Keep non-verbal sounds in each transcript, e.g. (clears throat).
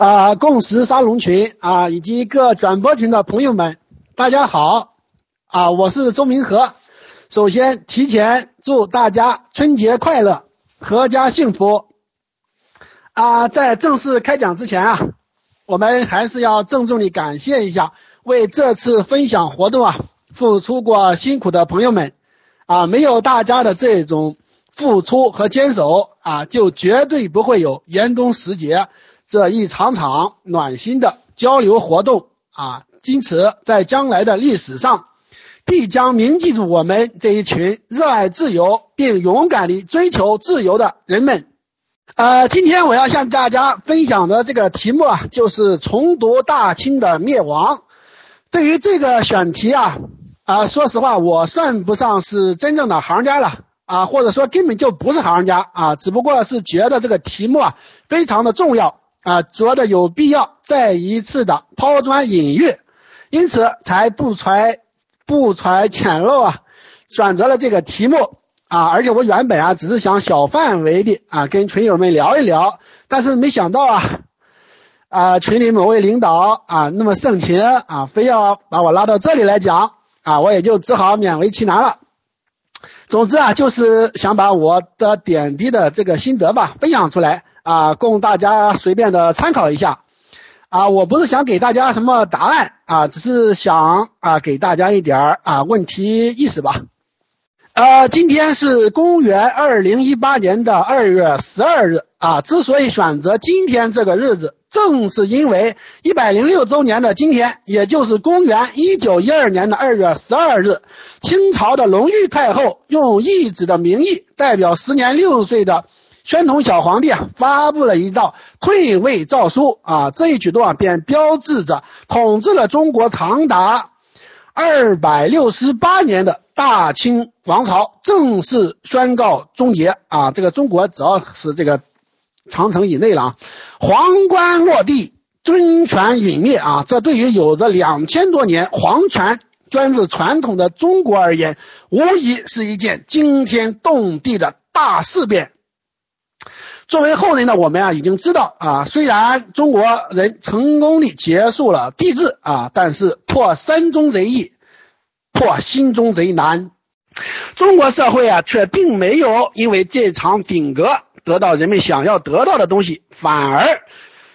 啊，共识沙龙群啊，以及各转播群的朋友们，大家好啊！我是周明和。首先，提前祝大家春节快乐，阖家幸福。啊，在正式开讲之前啊，我们还是要郑重地感谢一下为这次分享活动啊付出过辛苦的朋友们啊，没有大家的这种付出和坚守啊，就绝对不会有严冬时节。这一场场暖心的交流活动啊，因此在将来的历史上，必将铭记住我们这一群热爱自由并勇敢地追求自由的人们。呃，今天我要向大家分享的这个题目啊，就是重读大清的灭亡。对于这个选题啊，啊，说实话，我算不上是真正的行家了啊，或者说根本就不是行家啊，只不过是觉得这个题目啊非常的重要。啊，觉得有必要再一次的抛砖引玉，因此才不揣不揣浅陋啊，选择了这个题目啊。而且我原本啊只是想小范围的啊跟群友们聊一聊，但是没想到啊啊群里某位领导啊那么盛情啊，非要把我拉到这里来讲啊，我也就只好勉为其难了。总之啊，就是想把我的点滴的这个心得吧分享出来。啊，供大家随便的参考一下啊！我不是想给大家什么答案啊，只是想啊给大家一点儿啊问题意识吧。呃，今天是公元二零一八年的二月十二日啊。之所以选择今天这个日子，正是因为一百零六周年的今天，也就是公元一九一二年的二月十二日，清朝的隆裕太后用懿旨的名义，代表时年六岁的。宣统小皇帝啊，发布了一道退位诏书啊，这一举动啊，便标志着统治了中国长达二百六十八年的大清王朝正式宣告终结啊！这个中国只要是这个长城以内了啊，皇冠落地，尊权陨灭啊！这对于有着两千多年皇权专制传统的中国而言，无疑是一件惊天动地的大事变。作为后人呢，我们啊已经知道啊，虽然中国人成功地结束了帝制啊，但是破山中贼易，破心中贼难。中国社会啊，却并没有因为这场顶格得到人们想要得到的东西，反而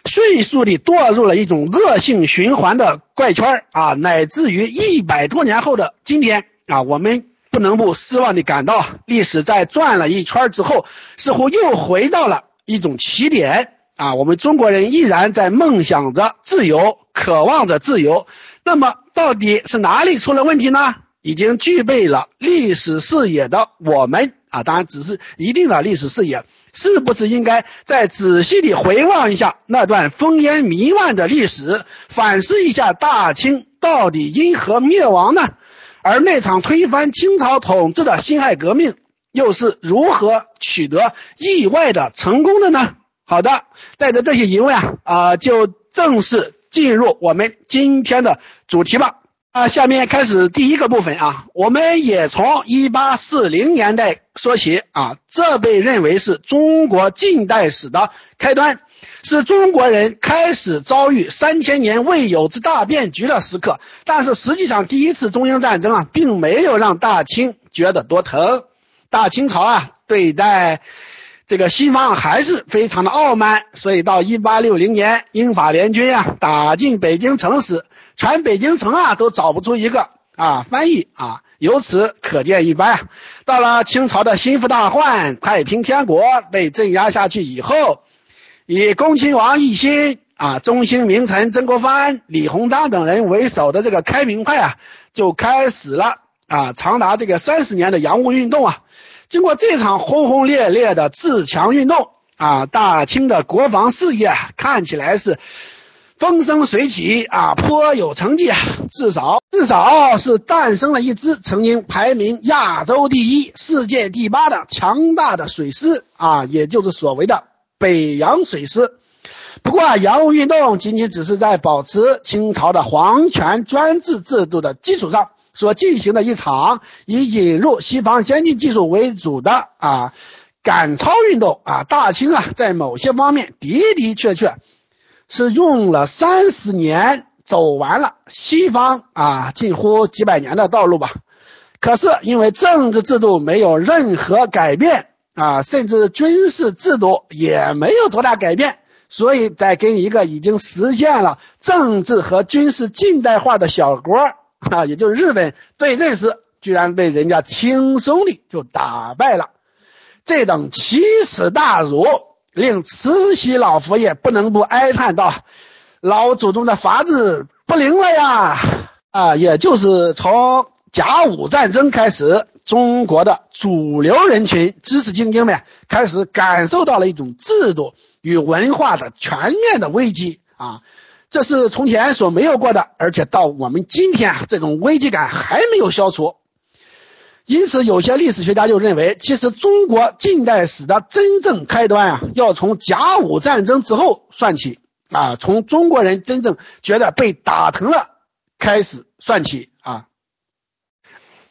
迅速地堕入了一种恶性循环的怪圈啊，乃至于一百多年后的今天啊，我们。不能不失望地感到，历史在转了一圈之后，似乎又回到了一种起点啊！我们中国人依然在梦想着自由，渴望着自由。那么，到底是哪里出了问题呢？已经具备了历史视野的我们啊，当然只是一定的历史视野，是不是应该再仔细地回望一下那段烽烟弥漫的历史，反思一下大清到底因何灭亡呢？而那场推翻清朝统治的辛亥革命又是如何取得意外的成功的呢？好的，带着这些疑问啊，啊，就正式进入我们今天的主题吧。啊，下面开始第一个部分啊，我们也从一八四零年代说起啊，这被认为是中国近代史的开端。是中国人开始遭遇三千年未有之大变局的时刻，但是实际上第一次中英战争啊，并没有让大清觉得多疼。大清朝啊，对待这个西方还是非常的傲慢，所以到一八六零年，英法联军啊打进北京城时，全北京城啊都找不出一个啊翻译啊，由此可见一斑。到了清朝的心腹大患太平天国被镇压下去以后。以恭亲王奕欣啊、中兴名臣曾国藩、李鸿章等人为首的这个开明派啊，就开始了啊长达这个三十年的洋务运动啊。经过这场轰轰烈烈的自强运动啊，大清的国防事业看起来是风生水起啊，颇有成绩啊。至少至少是诞生了一支曾经排名亚洲第一、世界第八的强大的水师啊，也就是所谓的。北洋水师，不过啊，洋务运动仅仅只是在保持清朝的皇权专制制度的基础上所进行的一场以引入西方先进技术为主的啊赶超运动啊。大清啊，在某些方面的的确确是用了三十年走完了西方啊近乎几百年的道路吧。可是因为政治制度没有任何改变啊，甚至军事制度也没有多大改变，所以在跟一个已经实现了政治和军事近代化的小国啊，也就是日本对阵时，居然被人家轻松的就打败了。这等奇耻大辱，令慈禧老佛爷不能不哀叹道：“老祖宗的法子不灵了呀！”啊，也就是从。甲午战争开始，中国的主流人群、知识精英们开始感受到了一种制度与文化的全面的危机啊！这是从前所没有过的，而且到我们今天啊，这种危机感还没有消除。因此，有些历史学家就认为，其实中国近代史的真正开端啊，要从甲午战争之后算起啊，从中国人真正觉得被打疼了开始算起啊。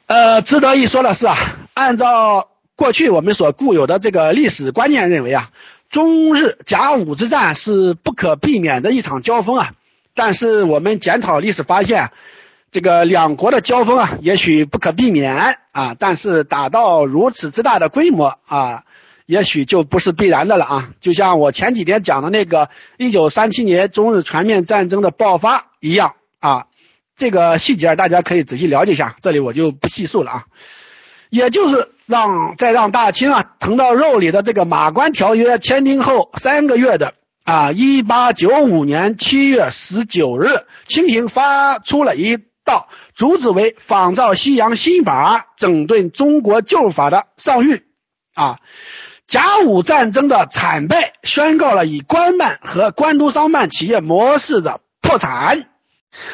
呃，值得一说的是啊，按照过去我们所固有的这个历史观念认为啊，中日甲午之战是不可避免的一场交锋啊。但是我们检讨历史发现，这个两国的交锋啊，也许不可避免啊，但是达到如此之大的规模啊，也许就不是必然的了啊。就像我前几天讲的那个一九三七年中日全面战争的爆发一样啊。这个细节大家可以仔细了解一下，这里我就不细述了啊。也就是让在让大清啊疼到肉里的这个《马关条约》签订后三个月的啊，一八九五年七月十九日，清廷发出了一道主旨为仿照西洋新法整顿中国旧法的上谕啊。甲午战争的惨败宣告了以官办和官督商办企业模式的破产。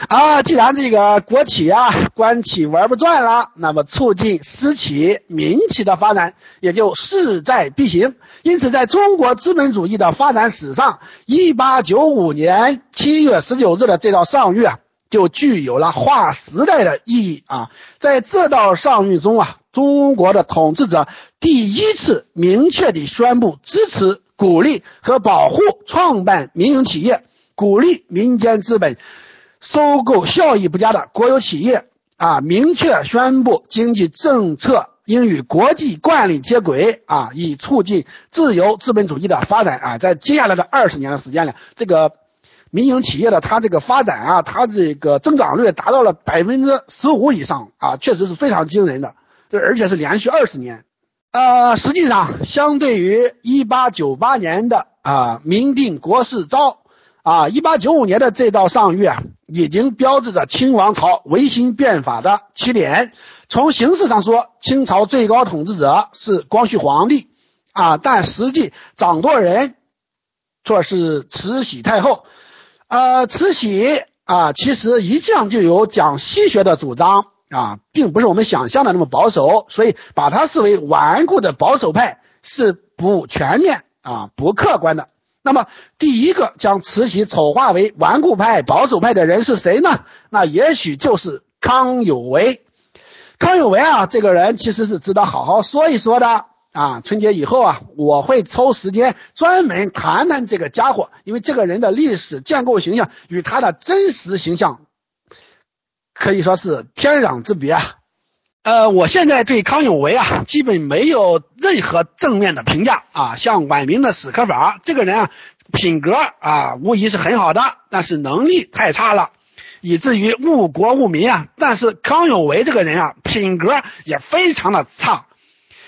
啊，既然这个国企啊、官企玩不转了，那么促进私企、民企的发展也就势在必行。因此，在中国资本主义的发展史上，一八九五年七月十九日的这道上谕啊，就具有了划时代的意义啊。在这道上谕中啊，中国的统治者第一次明确地宣布支持、鼓励和保护创办民营企业，鼓励民间资本。收购效益不佳的国有企业啊，明确宣布经济政策应与国际惯例接轨啊，以促进自由资本主义的发展啊。在接下来的二十年的时间里，这个民营企业的它这个发展啊，它这个增长率达到了百分之十五以上啊，确实是非常惊人的。这而且是连续二十年。呃，实际上，相对于一八九八年的啊明定国事诏啊，一八九五年的这道上谕啊。已经标志着清王朝维新变法的起点。从形式上说，清朝最高统治者是光绪皇帝啊，但实际掌舵人却是慈禧太后。呃，慈禧啊，其实一向就有讲西学的主张啊，并不是我们想象的那么保守，所以把它视为顽固的保守派是不全面啊、不客观的。那么，第一个将慈禧丑化为顽固派、保守派的人是谁呢？那也许就是康有为。康有为啊，这个人其实是值得好好说一说的啊。春节以后啊，我会抽时间专门谈谈这个家伙，因为这个人的历史建构形象与他的真实形象可以说是天壤之别啊。呃，我现在对康有为啊，基本没有任何正面的评价啊。像晚明的史可法这个人啊，品格啊，无疑是很好的，但是能力太差了，以至于误国误民啊。但是康有为这个人啊，品格也非常的差。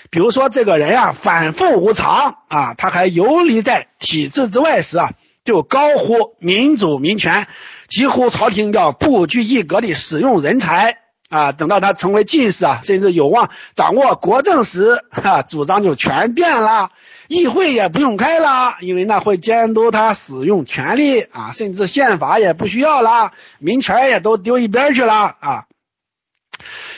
比如说这个人啊，反复无常啊，他还游离在体制之外时啊，就高呼民主民权，几乎朝廷要不拘一格地使用人才。啊，等到他成为进士啊，甚至有望掌握国政时，哈，主张就全变了。议会也不用开了，因为那会监督他使用权力啊，甚至宪法也不需要了，民权也都丢一边去了啊。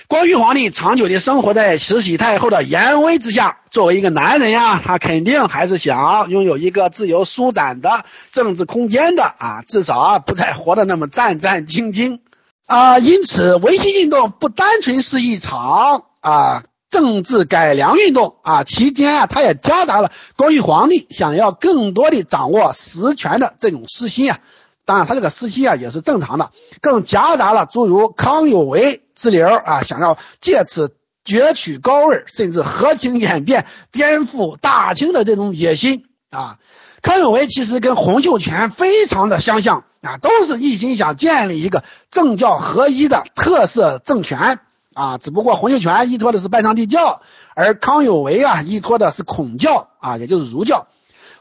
光绪皇帝长久的生活在慈禧太后的严威之下，作为一个男人呀，他肯定还是想拥有一个自由舒展的政治空间的啊，至少啊，不再活得那么战战兢兢。啊，因此维新运动不单纯是一场啊政治改良运动啊，期间啊，他也夹杂了光绪皇帝想要更多的掌握实权的这种私心啊。当然，他这个私心啊也是正常的，更夹杂了诸如康有为之流啊，想要借此攫取高位，甚至和平演变、颠覆大清的这种野心啊。康有为其实跟洪秀全非常的相像啊，都是一心想建立一个政教合一的特色政权啊。只不过洪秀全依托的是拜上帝教，而康有为啊依托的是孔教啊，也就是儒教。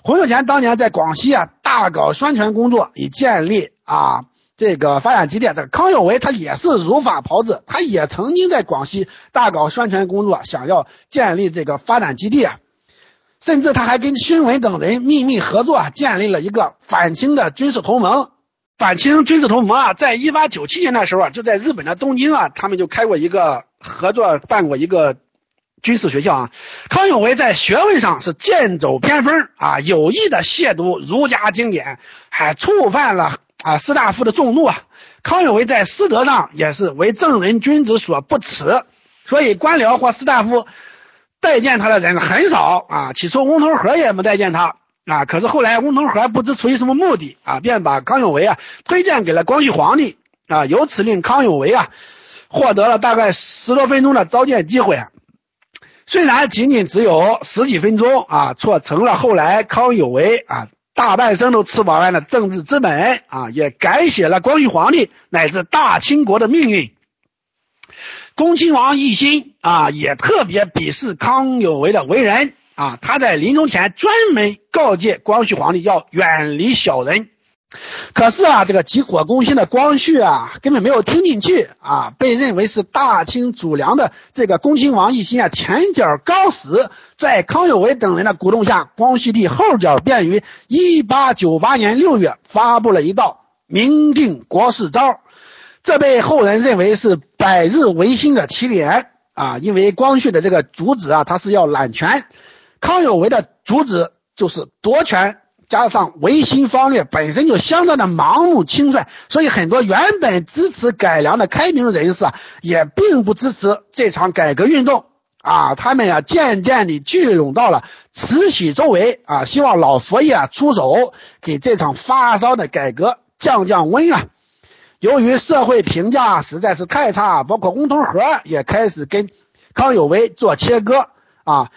洪秀全当年在广西啊大搞宣传工作，以建立啊这个发展基地。这康有为他也是如法炮制，他也曾经在广西大搞宣传工作，想要建立这个发展基地啊。甚至他还跟勋文等人秘密合作，建立了一个反清的军事同盟。反清军事同盟啊，在一八九七年的时候啊，就在日本的东京啊，他们就开过一个合作，办过一个。军事学校啊，康有为在学问上是剑走偏锋啊，有意的亵渎儒家经典，还触犯了啊士大夫的众怒啊。康有为在师德上也是为正人君子所不齿，所以官僚或士大夫待见他的人很少啊。起初翁同龢也没待见他啊，可是后来翁同龢不知出于什么目的啊，便把康有为啊推荐给了光绪皇帝啊，由此令康有为啊获得了大概十多分钟的召见机会啊。虽然仅仅只有十几分钟啊，却成了后来康有为啊大半生都吃不完的政治资本啊，也改写了光绪皇帝乃至大清国的命运。恭亲王奕欣啊，也特别鄙视康有为的为人啊，他在临终前专门告诫光绪皇帝要远离小人。可是啊，这个急火攻心的光绪啊，根本没有听进去啊，被认为是大清主梁的这个恭亲王奕欣啊，前脚刚死，在康有为等人的鼓动下，光绪帝后脚便于一八九八年六月发布了一道明定国事诏，这被后人认为是百日维新的起点啊，因为光绪的这个主旨啊，他是要揽权，康有为的主旨就是夺权。加上维新方略本身就相当的盲目轻率，所以很多原本支持改良的开明人士啊，也并不支持这场改革运动啊。他们呀，渐渐地聚拢到了慈禧周围啊，希望老佛爷啊出手给这场发烧的改革降降温啊。由于社会评价实在是太差，包括翁同龢也开始跟康有为做切割啊。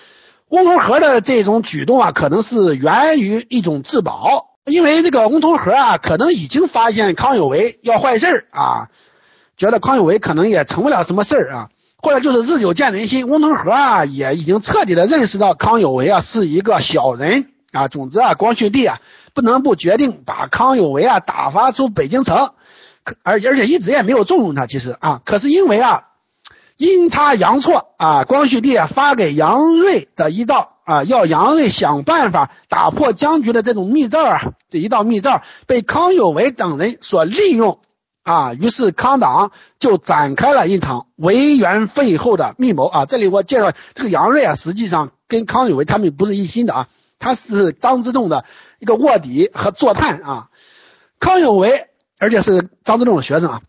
翁同龢的这种举动啊，可能是源于一种自保，因为这个翁同龢啊，可能已经发现康有为要坏事儿啊，觉得康有为可能也成不了什么事儿啊，或者就是日久见人心，翁同龢啊也已经彻底的认识到康有为啊是一个小人啊。总之啊，光绪帝啊不能不决定把康有为啊打发出北京城，而而且一直也没有重用他，其实啊，可是因为啊。阴差阳错啊，光绪帝啊发给杨锐的一道啊，要杨锐想办法打破僵局的这种密诏啊，这一道密诏被康有为等人所利用啊，于是康党就展开了一场为元废后的密谋啊。这里我介绍这个杨锐啊，实际上跟康有为他们不是一心的啊，他是张之洞的一个卧底和坐探啊。康有为，而且是张之洞的学生啊。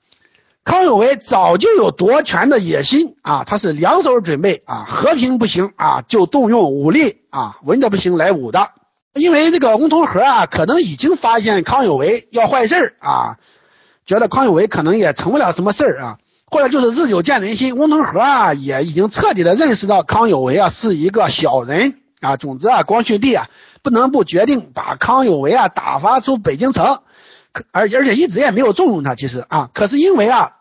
康有为早就有夺权的野心啊，他是两手准备啊，和平不行啊，就动用武力啊，文的不行来武的。因为这个翁同龢啊，可能已经发现康有为要坏事儿啊，觉得康有为可能也成不了什么事儿啊，后来就是日久见人心，翁同龢啊也已经彻底的认识到康有为啊是一个小人啊。总之啊，光绪帝啊不能不决定把康有为啊打发出北京城，而而且一直也没有重用他，其实啊，可是因为啊。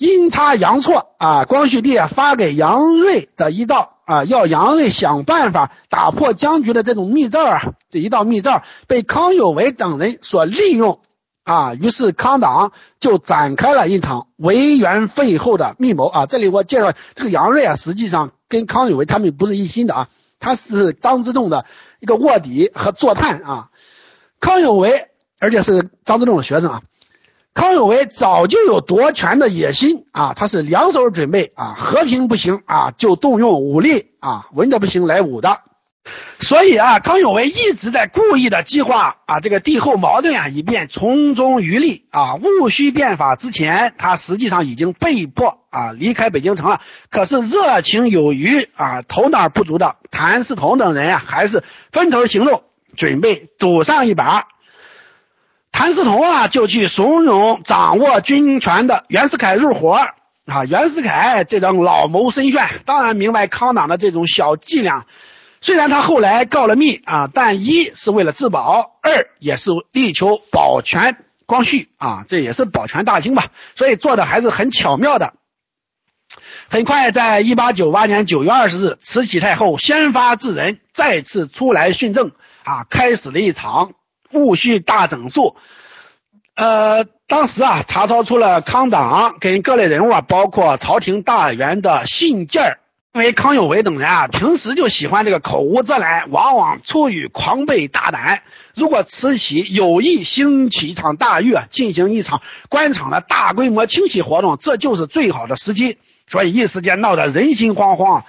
阴差阳错啊，光绪帝啊发给杨锐的一道啊，要杨锐想办法打破僵局的这种密诏啊，这一道密诏被康有为等人所利用啊，于是康党就展开了一场为元废后的密谋啊。这里我介绍这个杨锐啊，实际上跟康有为他们不是一心的啊，他是张之洞的一个卧底和坐探啊。康有为，而且是张之洞的学生啊。康有为早就有夺权的野心啊，他是两手准备啊，和平不行啊，就动用武力啊，文的不行来武的。所以啊，康有为一直在故意的激化啊这个帝后矛盾啊，以便从中渔利啊。戊戌变法之前，他实际上已经被迫啊离开北京城了。可是热情有余啊，头脑不足的谭嗣同等人啊，还是分头行动，准备赌上一把。谭嗣同啊，就去怂恿掌握军权的袁世凯入伙啊。袁世凯这种老谋深算，当然明白康党的这种小伎俩。虽然他后来告了密啊，但一是为了自保，二也是力求保全光绪啊，这也是保全大清吧，所以做的还是很巧妙的。很快，在一八九八年九月二十日，慈禧太后先发制人，再次出来训政啊，开始了一场戊戌大整肃。呃，当时啊，查抄出了康党跟各类人物啊，包括朝廷大员的信件儿。因为康有为等人啊，平时就喜欢这个口无遮拦，往往出于狂悖大胆。如果慈禧有意兴起一场大狱，进行一场官场的大规模清洗活动，这就是最好的时机。所以一时间闹得人心惶惶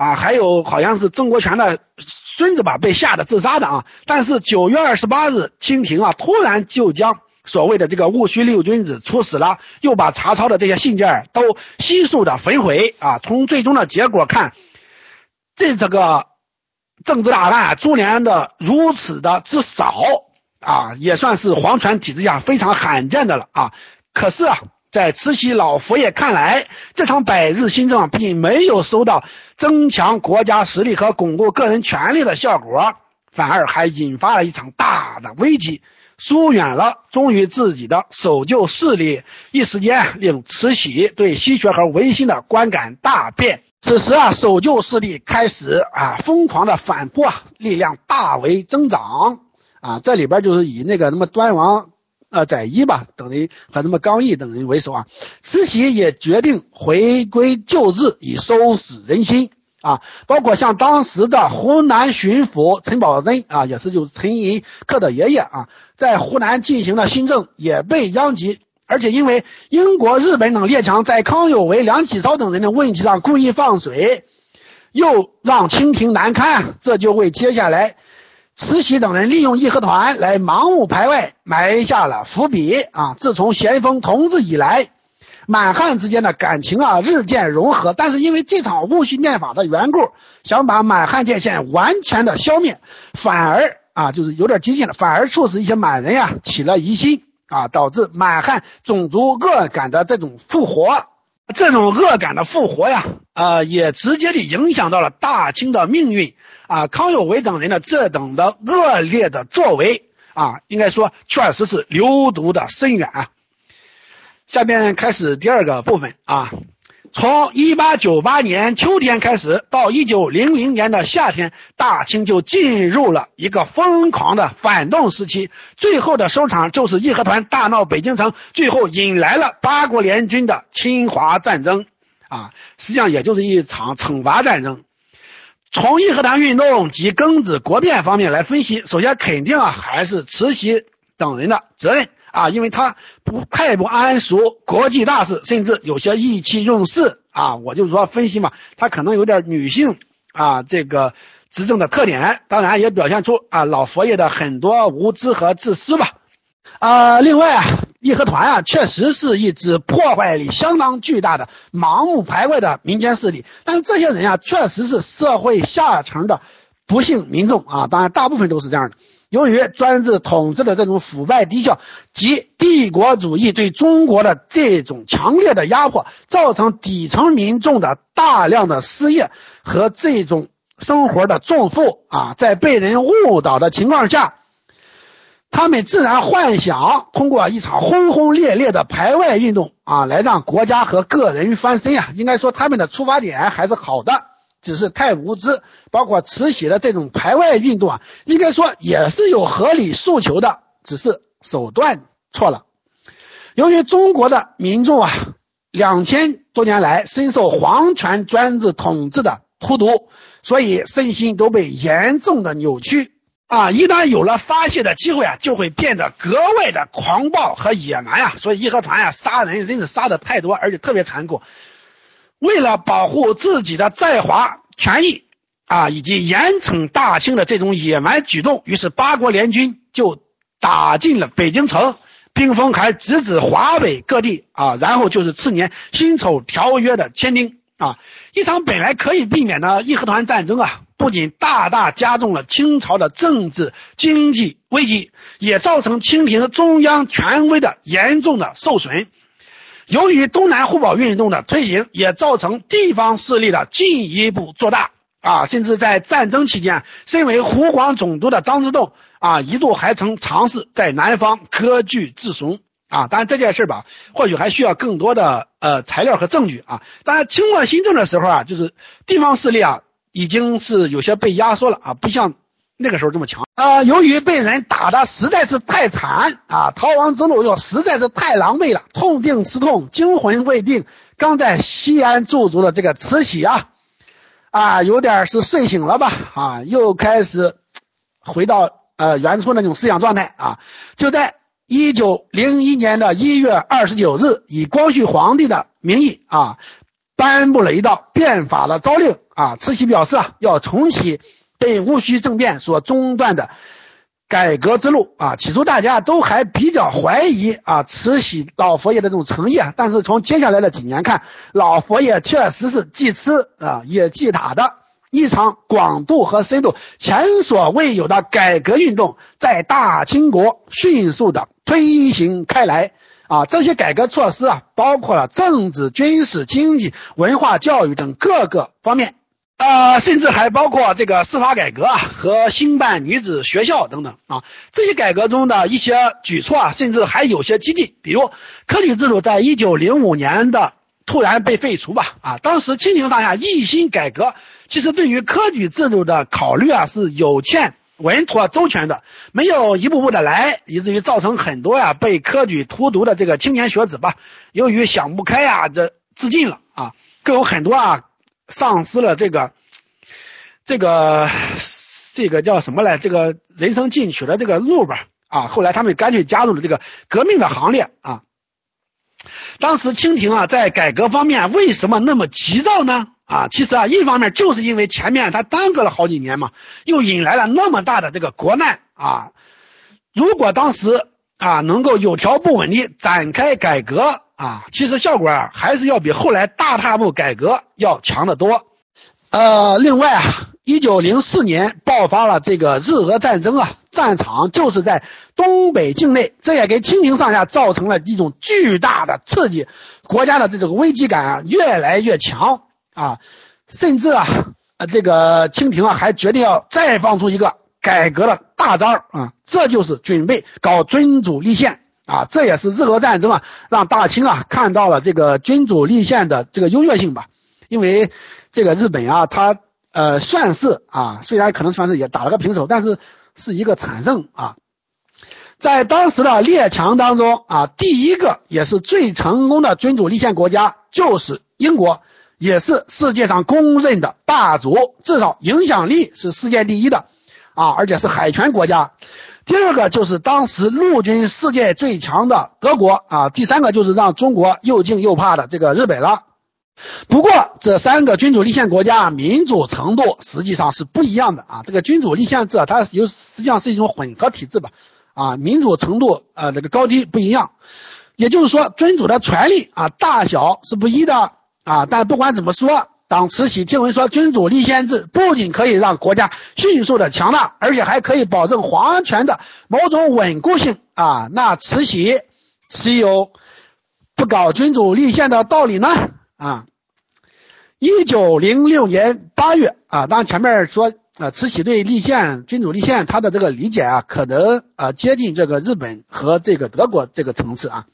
啊！还有好像是曾国荃的孙子吧，被吓得自杀的啊。但是九月二十八日，清廷啊，突然就将。所谓的这个戊戌六君子处死了，又把查抄的这些信件都悉数的焚毁啊！从最终的结果看，这这个政治大案株连的如此的之少啊，也算是皇权体制下非常罕见的了啊！可是啊，在慈禧老佛爷看来，这场百日新政并没有收到增强国家实力和巩固个人权力的效果，反而还引发了一场大的危机。疏远了忠于自己的守旧势力，一时间令慈禧对西学和维新的观感大变。此时啊，守旧势力开始啊疯狂的反扑啊，力量大为增长啊。这里边就是以那个什么端王呃载一吧等人和什么刚毅等人为首啊。慈禧也决定回归旧制，以收拾人心。啊，包括像当时的湖南巡抚陈宝箴啊，也是就是陈寅恪的爷爷啊，在湖南进行了新政，也被殃及。而且因为英国、日本等列强在康有为、梁启超等人的问题上故意放水，又让清廷难堪，这就为接下来慈禧等人利用义和团来盲目排外埋下了伏笔啊！自从咸丰同治以来。满汉之间的感情啊日渐融合，但是因为这场戊戌变法的缘故，想把满汉界限完全的消灭，反而啊就是有点激进了，反而促使一些满人呀起了疑心啊，导致满汉种族恶感的这种复活，这种恶感的复活呀，啊也直接的影响到了大清的命运啊。康有为等人的这等的恶劣的作为啊，应该说确实是流毒的深远啊。下面开始第二个部分啊，从一八九八年秋天开始，到一九零零年的夏天，大清就进入了一个疯狂的反动时期。最后的收场就是义和团大闹北京城，最后引来了八国联军的侵华战争啊，实际上也就是一场惩罚战争。从义和团运动及庚子国变方面来分析，首先肯定啊还是慈禧等人的责任。啊，因为他不太不谙熟国际大事，甚至有些意气用事啊。我就说分析嘛，他可能有点女性啊这个执政的特点，当然也表现出啊老佛爷的很多无知和自私吧。啊，另外啊，义和团啊确实是一支破坏力相当巨大的盲目排外的民间势力，但是这些人啊确实是社会下层的不幸民众啊，当然大部分都是这样的。由于专制统治的这种腐败低效及帝国主义对中国的这种强烈的压迫，造成底层民众的大量的失业和这种生活的重负啊，在被人误导的情况下，他们自然幻想通过一场轰轰烈烈的排外运动啊，来让国家和个人翻身啊。应该说，他们的出发点还是好的。只是太无知，包括慈禧的这种排外运动啊，应该说也是有合理诉求的，只是手段错了。由于中国的民众啊，两千多年来深受皇权专制统治的荼毒，所以身心都被严重的扭曲啊。一旦有了发泄的机会啊，就会变得格外的狂暴和野蛮呀。所以义和团呀，杀人真是杀的太多，而且特别残酷。为了保护自己的在华权益啊，以及严惩大清的这种野蛮举动，于是八国联军就打进了北京城，兵锋还直指华北各地啊，然后就是次年辛丑条约的签订啊，一场本来可以避免的义和团战争啊，不仅大大加重了清朝的政治经济危机，也造成清廷中央权威的严重的受损。由于东南互保运动的推行，也造成地方势力的进一步做大啊，甚至在战争期间，身为湖广总督的张之洞啊，一度还曾尝试在南方割据自雄啊。当然这件事吧，或许还需要更多的呃材料和证据啊。当然，清末新政的时候啊，就是地方势力啊，已经是有些被压缩了啊，不像。那个时候这么强啊！由于被人打的实在是太惨啊，逃亡之路又实在是太狼狈了，痛定思痛，惊魂未定，刚在西安驻足的这个慈禧啊啊，有点是睡醒了吧啊，又开始回到呃原初那种思想状态啊。就在一九零一年的一月二十九日，以光绪皇帝的名义啊，颁布了一道变法的诏令啊。慈禧表示啊，要重启。被戊戌政变所中断的改革之路啊，起初大家都还比较怀疑啊，慈禧老佛爷的这种诚意啊。但是从接下来的几年看，老佛爷确实是既吃啊也既打的一场广度和深度前所未有的改革运动，在大清国迅速的推行开来啊。这些改革措施啊，包括了政治、军事、经济、文化、教育等各个方面。呃，甚至还包括这个司法改革啊和兴办女子学校等等啊，这些改革中的一些举措啊，甚至还有些激进，比如科举制度在一九零五年的突然被废除吧啊，当时清廷上下一心改革，其实对于科举制度的考虑啊是有欠稳妥周全的，没有一步步的来，以至于造成很多呀被科举荼毒的这个青年学子吧，由于想不开呀，这自尽了啊，更有很多啊。丧失了这个，这个，这个叫什么来？这个人生进取的这个路吧，啊，后来他们干脆加入了这个革命的行列啊。当时清廷啊，在改革方面为什么那么急躁呢？啊，其实啊，一方面就是因为前面他耽搁了好几年嘛，又引来了那么大的这个国难啊。如果当时啊，能够有条不紊地展开改革。啊，其实效果啊还是要比后来大踏步改革要强得多。呃，另外啊，一九零四年爆发了这个日俄战争啊，战场就是在东北境内，这也给清廷上下造成了一种巨大的刺激，国家的这种危机感啊越来越强啊，甚至啊，呃，这个清廷啊还决定要再放出一个改革的大招啊，这就是准备搞君主立宪。啊，这也是日俄战争啊，让大清啊看到了这个君主立宪的这个优越性吧。因为这个日本啊，它呃算是啊，虽然可能算是也打了个平手，但是是一个惨胜啊。在当时的列强当中啊，第一个也是最成功的君主立宪国家就是英国，也是世界上公认的霸主，至少影响力是世界第一的啊，而且是海权国家。第二个就是当时陆军世界最强的德国啊，第三个就是让中国又敬又怕的这个日本了。不过这三个君主立宪国家民主程度实际上是不一样的啊。这个君主立宪制它有实际上是一种混合体制吧啊，民主程度呃这个高低不一样。也就是说，君主的权力啊大小是不一的啊。但不管怎么说。当慈禧听闻说君主立宪制不仅可以让国家迅速的强大，而且还可以保证皇权的某种稳固性啊，那慈禧岂有不搞君主立宪的道理呢？啊，一九零六年八月啊，当然前面说啊，慈禧对立宪、君主立宪他的这个理解啊，可能啊接近这个日本和这个德国这个层次啊。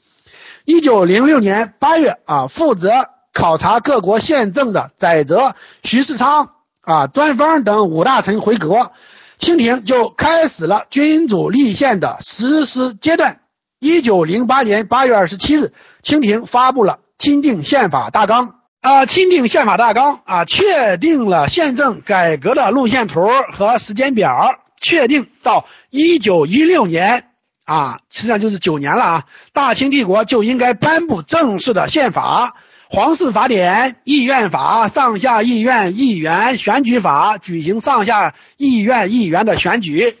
一九零六年八月啊，负责。考察各国宪政的载泽、徐世昌啊、端方等五大臣回国，清廷就开始了君主立宪的实施阶段。一九零八年八月二十七日，清廷发布了《钦定宪法大纲》啊，《钦定宪法大纲》啊，确定了宪政改革的路线图和时间表，确定到一九一六年啊，实际上就是九年了啊，大清帝国就应该颁布正式的宪法。皇室法典、议院法、上下议院议员选举法举行上下议院议员的选举，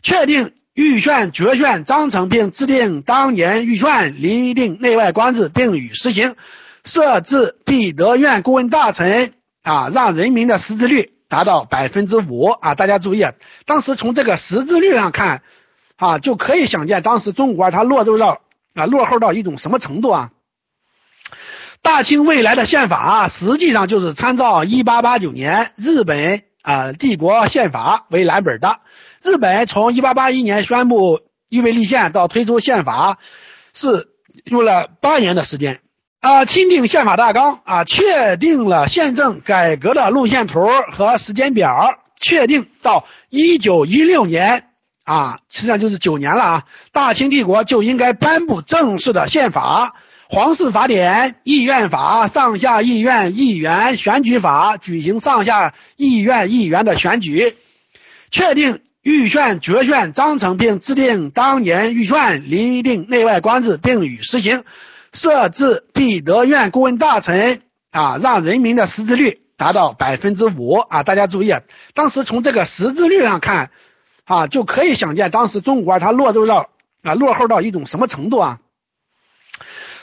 确定预算决算章程并制定当年预算，厘定内外官制并予实行，设置必得院顾问大臣啊，让人民的识字率达到百分之五啊！大家注意，当时从这个识字率上看啊，就可以想见当时中国它落后到啊落后到一种什么程度啊！大清未来的宪法实际上就是参照1889年日本啊帝国宪法为蓝本的。日本从1881年宣布预备立宪到推出宪法是用了八年的时间啊。钦定宪法大纲啊，确定了宪政改革的路线图和时间表，确定到1916年啊，实际上就是九年了啊，大清帝国就应该颁布正式的宪法。皇室法典、议院法、上下议院议员选举法举行上下议院议员的选举，确定预算决算章程并制定当年预算，厘定内外官制并予实行，设置必得院顾问大臣啊，让人民的识字率达到百分之五啊！大家注意，当时从这个识字率上看啊，就可以想见当时中国它落后到啊落后到一种什么程度啊！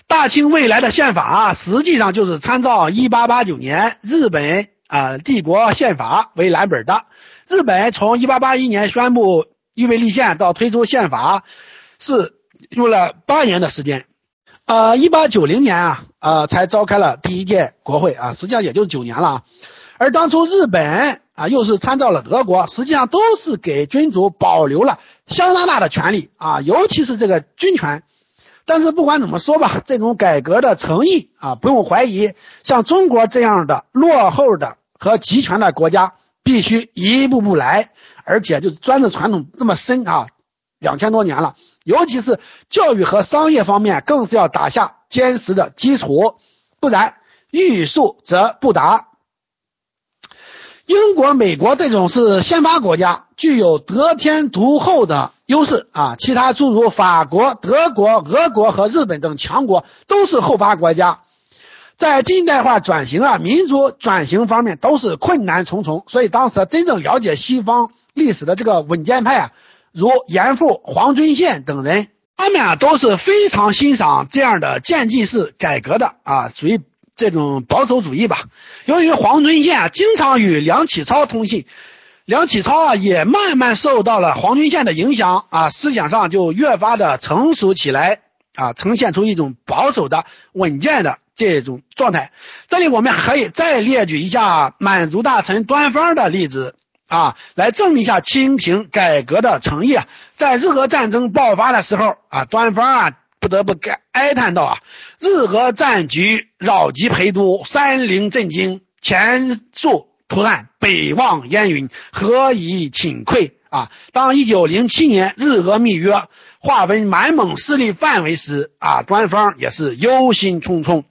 大清未来的宪法实际上就是参照1889年日本啊帝国宪法为蓝本的。日本从1881年宣布预备立宪到推出宪法是用了八年的时间。呃，1890年啊呃才召开了第一届国会啊，实际上也就九年了啊。而当初日本啊又是参照了德国，实际上都是给君主保留了相当大的权利啊，尤其是这个军权。但是不管怎么说吧，这种改革的诚意啊，不用怀疑。像中国这样的落后的和集权的国家，必须一步步来，而且就专制传统那么深啊，两千多年了。尤其是教育和商业方面，更是要打下坚实的基础，不然欲速则不达。英国、美国这种是先发国家，具有得天独厚的。优势啊，其他诸如法国、德国、俄国和日本等强国都是后发国家，在近代化转型啊、民族转型方面都是困难重重。所以当时真正了解西方历史的这个稳健派啊，如严复、黄遵宪等人，他们啊都是非常欣赏这样的渐进式改革的啊，属于这种保守主义吧。由于黄遵宪啊经常与梁启超通信。梁启超啊，也慢慢受到了黄遵宪的影响啊，思想上就越发的成熟起来啊，呈现出一种保守的、稳健的这种状态。这里我们可以再列举一下满族大臣端方的例子啊，来证明一下清廷改革的诚意啊。在日俄战争爆发的时候啊，端方啊不得不哀叹道啊，日俄战局扰及陪都，山陵震惊，前述。图案北望烟云，何以请愧啊！当一九零七年日俄密约划分满蒙势力范围时啊，端方也是忧心忡忡。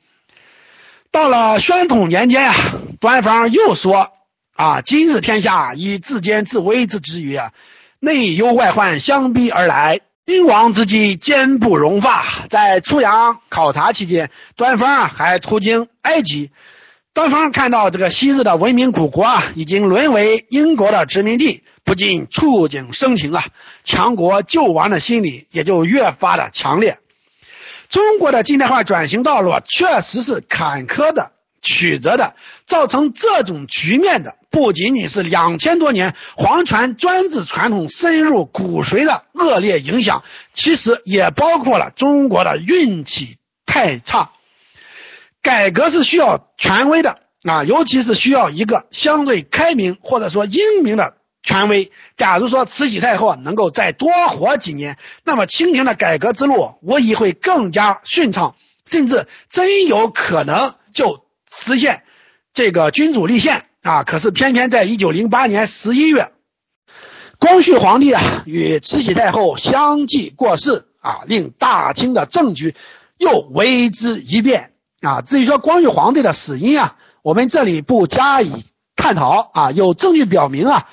到了宣统年间啊，端方又说啊：“今日天下以自坚自危之之余啊，内忧外患相逼而来，君王之际坚不容发。”在出洋考察期间，端方还途经埃及。端方看到这个昔日的文明古国啊，已经沦为英国的殖民地，不禁触景生情啊，强国救亡的心理也就越发的强烈。中国的近代化转型道路确实是坎坷的、曲折的，造成这种局面的不仅仅是两千多年皇权专制传统深入骨髓的恶劣影响，其实也包括了中国的运气太差。改革是需要权威的啊，尤其是需要一个相对开明或者说英明的权威。假如说慈禧太后能够再多活几年，那么清廷的改革之路无疑会更加顺畅，甚至真有可能就实现这个君主立宪啊。可是偏偏在一九零八年十一月，光绪皇帝啊与慈禧太后相继过世啊，令大清的政局又为之一变。啊，至于说光绪皇帝的死因啊，我们这里不加以探讨啊。有证据表明啊，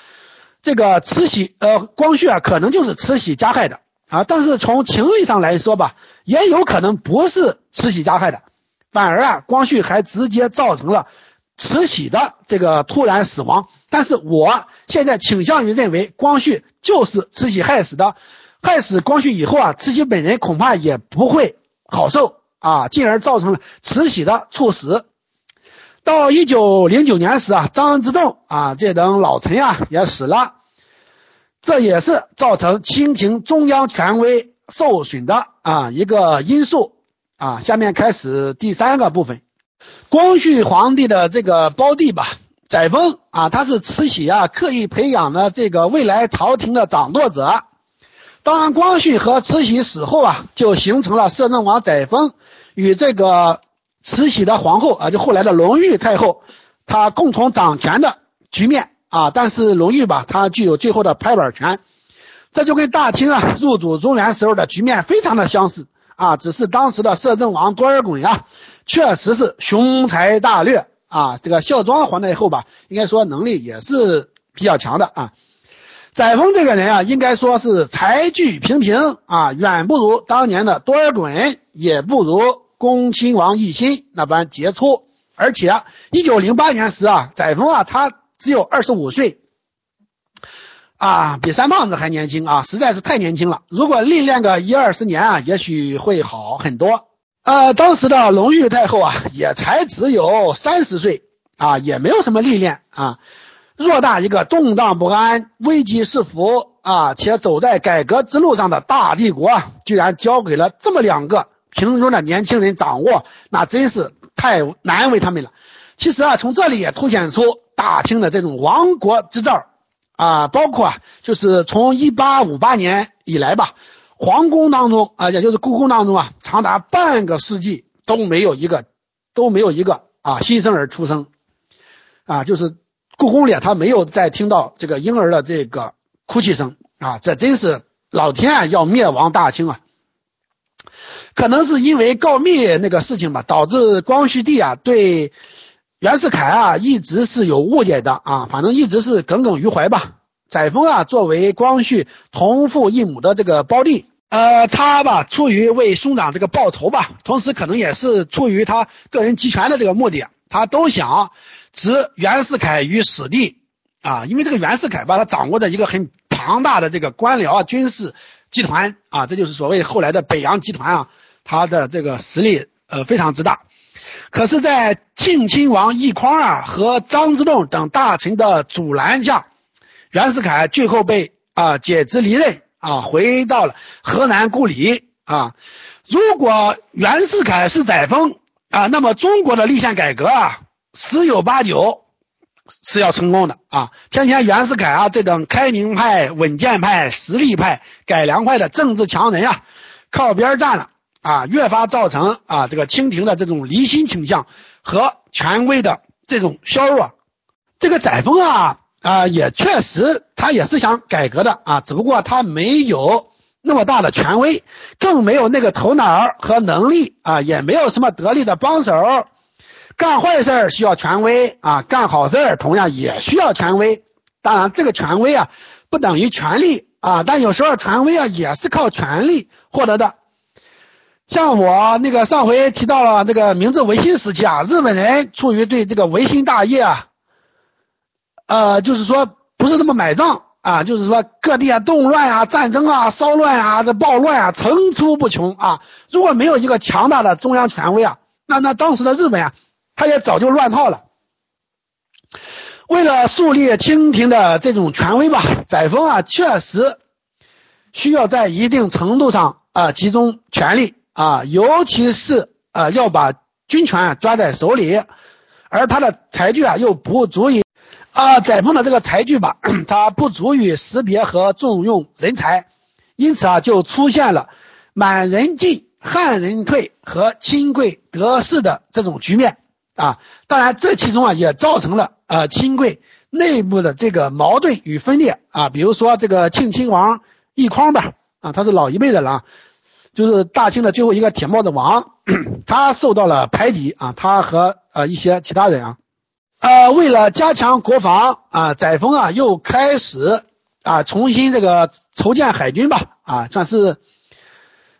这个慈禧呃光绪啊，可能就是慈禧加害的啊。但是从情理上来说吧，也有可能不是慈禧加害的。反而啊，光绪还直接造成了慈禧的这个突然死亡。但是我现在倾向于认为，光绪就是慈禧害死的，害死光绪以后啊，慈禧本人恐怕也不会好受啊，进而造成了慈禧的猝死。到一九零九年时啊，张之洞啊这等老臣呀也死了，这也是造成清廷中央权威受损的啊一个因素啊。下面开始第三个部分，光绪皇帝的这个胞弟吧，载沣啊，他是慈禧啊刻意培养的这个未来朝廷的掌舵者。当光绪和慈禧死后啊，就形成了摄政王载沣与这个。慈禧的皇后啊，就后来的隆裕太后，她共同掌权的局面啊。但是隆裕吧，她具有最后的拍板权，这就跟大清啊入主中原时候的局面非常的相似啊。只是当时的摄政王多尔衮啊，确实是雄才大略啊。这个孝庄皇太后吧，应该说能力也是比较强的啊。载沣这个人啊，应该说是才具平平啊，远不如当年的多尔衮，也不如。恭亲王奕欣那般杰出，而且一九零八年时啊，载沣啊，他只有二十五岁，啊，比三胖子还年轻啊，实在是太年轻了。如果历练个一二十年啊，也许会好很多。呃，当时的隆裕太后啊，也才只有三十岁啊，也没有什么历练啊。偌大一个动荡不安、危机四伏啊，且走在改革之路上的大帝国，居然交给了这么两个。平庸的年轻人掌握，那真是太难为他们了。其实啊，从这里也凸显出大清的这种亡国之兆啊，包括啊，就是从一八五八年以来吧，皇宫当中啊，也就是故宫当中啊，长达半个世纪都没有一个都没有一个啊新生儿出生啊，就是故宫里他没有再听到这个婴儿的这个哭泣声啊，这真是老天啊要灭亡大清啊！可能是因为告密那个事情吧，导致光绪帝啊对袁世凯啊一直是有误解的啊，反正一直是耿耿于怀吧。载沣啊作为光绪同父异母的这个胞弟，呃，他吧出于为兄长这个报仇吧，同时可能也是出于他个人集权的这个目的，他都想置袁世凯于死地啊，因为这个袁世凯吧，他掌握着一个很庞大的这个官僚啊军事集团啊，这就是所谓后来的北洋集团啊。他的这个实力呃非常之大，可是，在庆亲王奕匡啊和张之洞等大臣的阻拦下，袁世凯最后被啊解职离任啊，回到了河南故里啊。如果袁世凯是载沣啊，那么中国的立宪改革啊十有八九是要成功的啊。偏偏袁世凯啊这等开明派、稳健派、实力派、改良派的政治强人啊，靠边站了。啊，越发造成啊这个清廷的这种离心倾向和权威的这种削弱。这个载沣啊啊也确实他也是想改革的啊，只不过他没有那么大的权威，更没有那个头脑和能力啊，也没有什么得力的帮手。干坏事儿需要权威啊，干好事儿同样也需要权威。当然，这个权威啊不等于权力啊，但有时候权威啊也是靠权力获得的。像我那个上回提到了这个明治维新时期啊，日本人出于对这个维新大业啊，呃，就是说不是那么买账啊，就是说各地啊动乱啊、战争啊、骚乱啊、这暴乱啊层出不穷啊。如果没有一个强大的中央权威啊，那那当时的日本啊，他也早就乱套了。为了树立清廷的这种权威吧，载沣啊确实需要在一定程度上啊集中权力。啊，尤其是啊，要把军权抓在手里，而他的才具啊又不足以啊，载沣的这个才具吧，他不足以识别和重用人才，因此啊，就出现了满人进、汉人退和亲贵得势的这种局面啊。当然，这其中啊也造成了啊亲贵内部的这个矛盾与分裂啊。比如说这个庆亲王奕匡吧，啊，他是老一辈的了啊。就是大清的最后一个铁帽子王，他受到了排挤啊，他和呃一些其他人啊，呃，为了加强国防啊，载沣啊又开始啊重新这个筹建海军吧啊，算是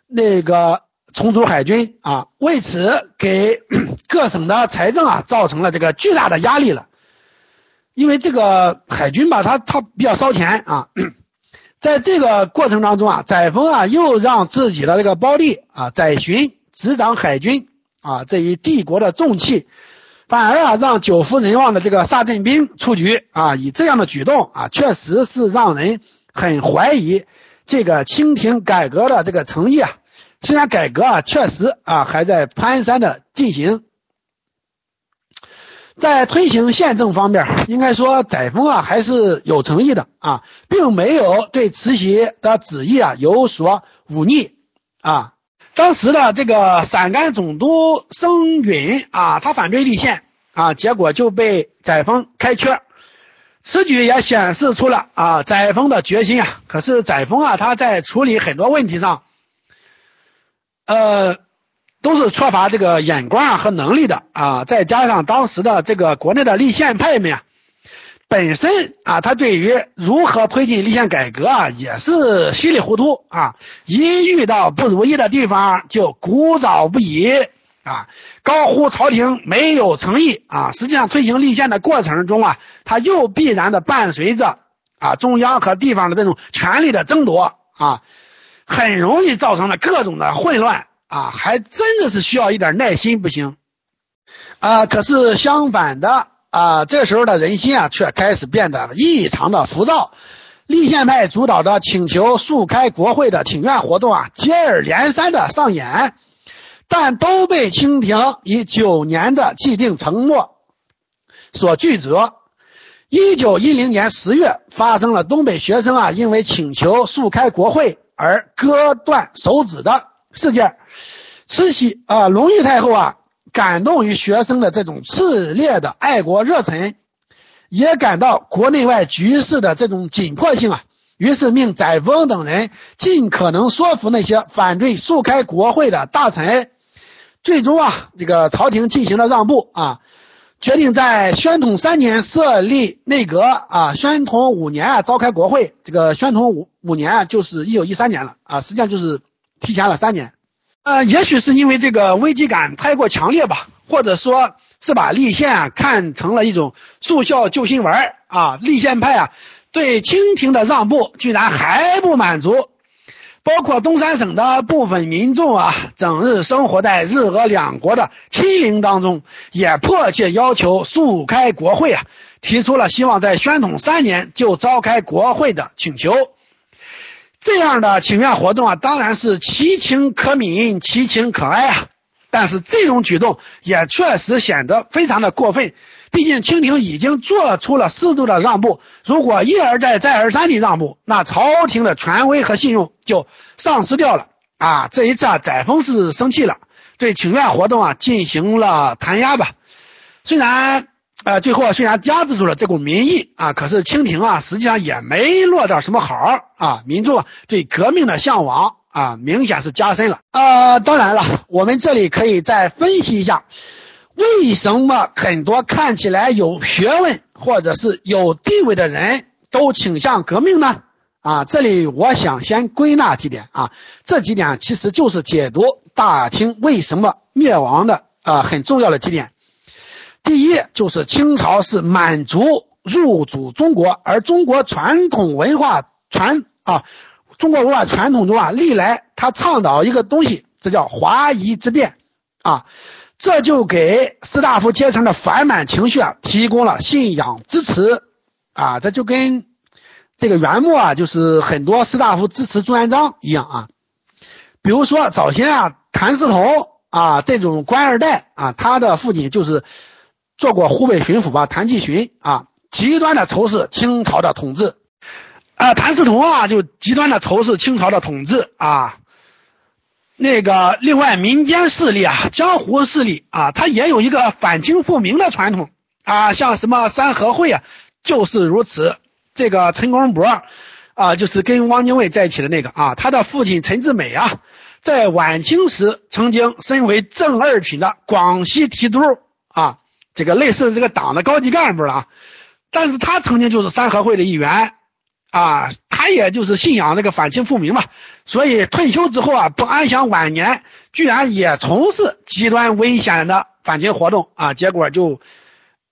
那个重组海军啊。为此给 (clears throat) 各省的财政啊造成了这个巨大的压力了。因为这个海军吧，它它比较烧钱啊，(clears throat) 在这个过程当中啊，载沣啊又让自己的这个胞弟啊载洵执掌海军啊这一帝国的重器，反而啊让久负人望的这个萨镇兵出局啊，以这样的举动啊，确实是让人很怀疑这个清廷改革的这个诚意啊。虽然改革啊确实啊还在蹒跚的进行。在推行宪政方面，应该说载沣啊还是有诚意的啊，并没有对慈禧的旨意啊有所忤逆啊。当时的这个陕甘总督申允啊，他反对立宪啊，结果就被载沣开缺。此举也显示出了啊载沣的决心啊。可是载沣啊，他在处理很多问题上，呃。都是缺乏这个眼光和能力的啊，再加上当时的这个国内的立宪派们啊，本身啊，他对于如何推进立宪改革啊，也是稀里糊涂啊，一遇到不如意的地方就鼓噪不已啊，高呼朝廷没有诚意啊。实际上，推行立宪的过程中啊，他又必然的伴随着啊中央和地方的这种权力的争夺啊，很容易造成了各种的混乱。啊，还真的是需要一点耐心，不行啊。可是相反的啊，这时候的人心啊，却开始变得异常的浮躁。立宪派主导的请求速开国会的请愿活动啊，接二连三的上演，但都被清廷以九年的既定承诺所拒绝。一九一零年十月，发生了东北学生啊，因为请求速开国会而割断手指的事件。慈禧啊，隆裕太后啊，感动于学生的这种炽烈的爱国热忱，也感到国内外局势的这种紧迫性啊，于是命载沣等人尽可能说服那些反对速开国会的大臣。最终啊，这个朝廷进行了让步啊，决定在宣统三年设立内阁啊，宣统五年啊召开国会。这个宣统五五年啊，就是一九一三年了啊，实际上就是提前了三年。呃，也许是因为这个危机感太过强烈吧，或者说是把立宪看成了一种速效救心丸啊。立宪派啊，对清廷的让步居然还不满足，包括东三省的部分民众啊，整日生活在日俄两国的欺凌当中，也迫切要求速开国会啊，提出了希望在宣统三年就召开国会的请求。这样的请愿活动啊，当然是其情可悯，其情可哀啊。但是这种举动也确实显得非常的过分。毕竟清廷已经做出了适度的让步，如果一而再、再而三的让步，那朝廷的权威和信用就丧失掉了啊。这一次啊，载沣是生气了，对请愿活动啊进行了弹压吧。虽然。呃，最后虽然压制住了这股民意啊，可是清廷啊，实际上也没落到什么好啊。民众对革命的向往啊，明显是加深了。呃，当然了，我们这里可以再分析一下，为什么很多看起来有学问或者是有地位的人都倾向革命呢？啊，这里我想先归纳几点啊，这几点其实就是解读大清为什么灭亡的啊很重要的几点。第一就是清朝是满族入主中国，而中国传统文化传啊，中国文化传统中啊，历来他倡导一个东西，这叫华夷之辩啊，这就给士大夫阶层的反满情绪啊提供了信仰支持啊，这就跟这个元末啊，就是很多士大夫支持朱元璋一样啊，比如说早先啊，谭嗣同啊这种官二代啊，他的父亲就是。做过湖北巡抚吧，谭继洵啊，极端的仇视清朝的统治，啊，谭嗣同啊，就极端的仇视清朝的统治啊。那个另外民间势力啊，江湖势力啊，他也有一个反清复明的传统啊，像什么三合会啊，就是如此。这个陈公博啊，就是跟汪精卫在一起的那个啊，他的父亲陈志美啊，在晚清时曾经身为正二品的广西提督啊。这个类似这个党的高级干部了啊，但是他曾经就是三合会的一员啊，他也就是信仰这个反清复明嘛，所以退休之后啊，不安享晚年，居然也从事极端危险的反清活动啊，结果就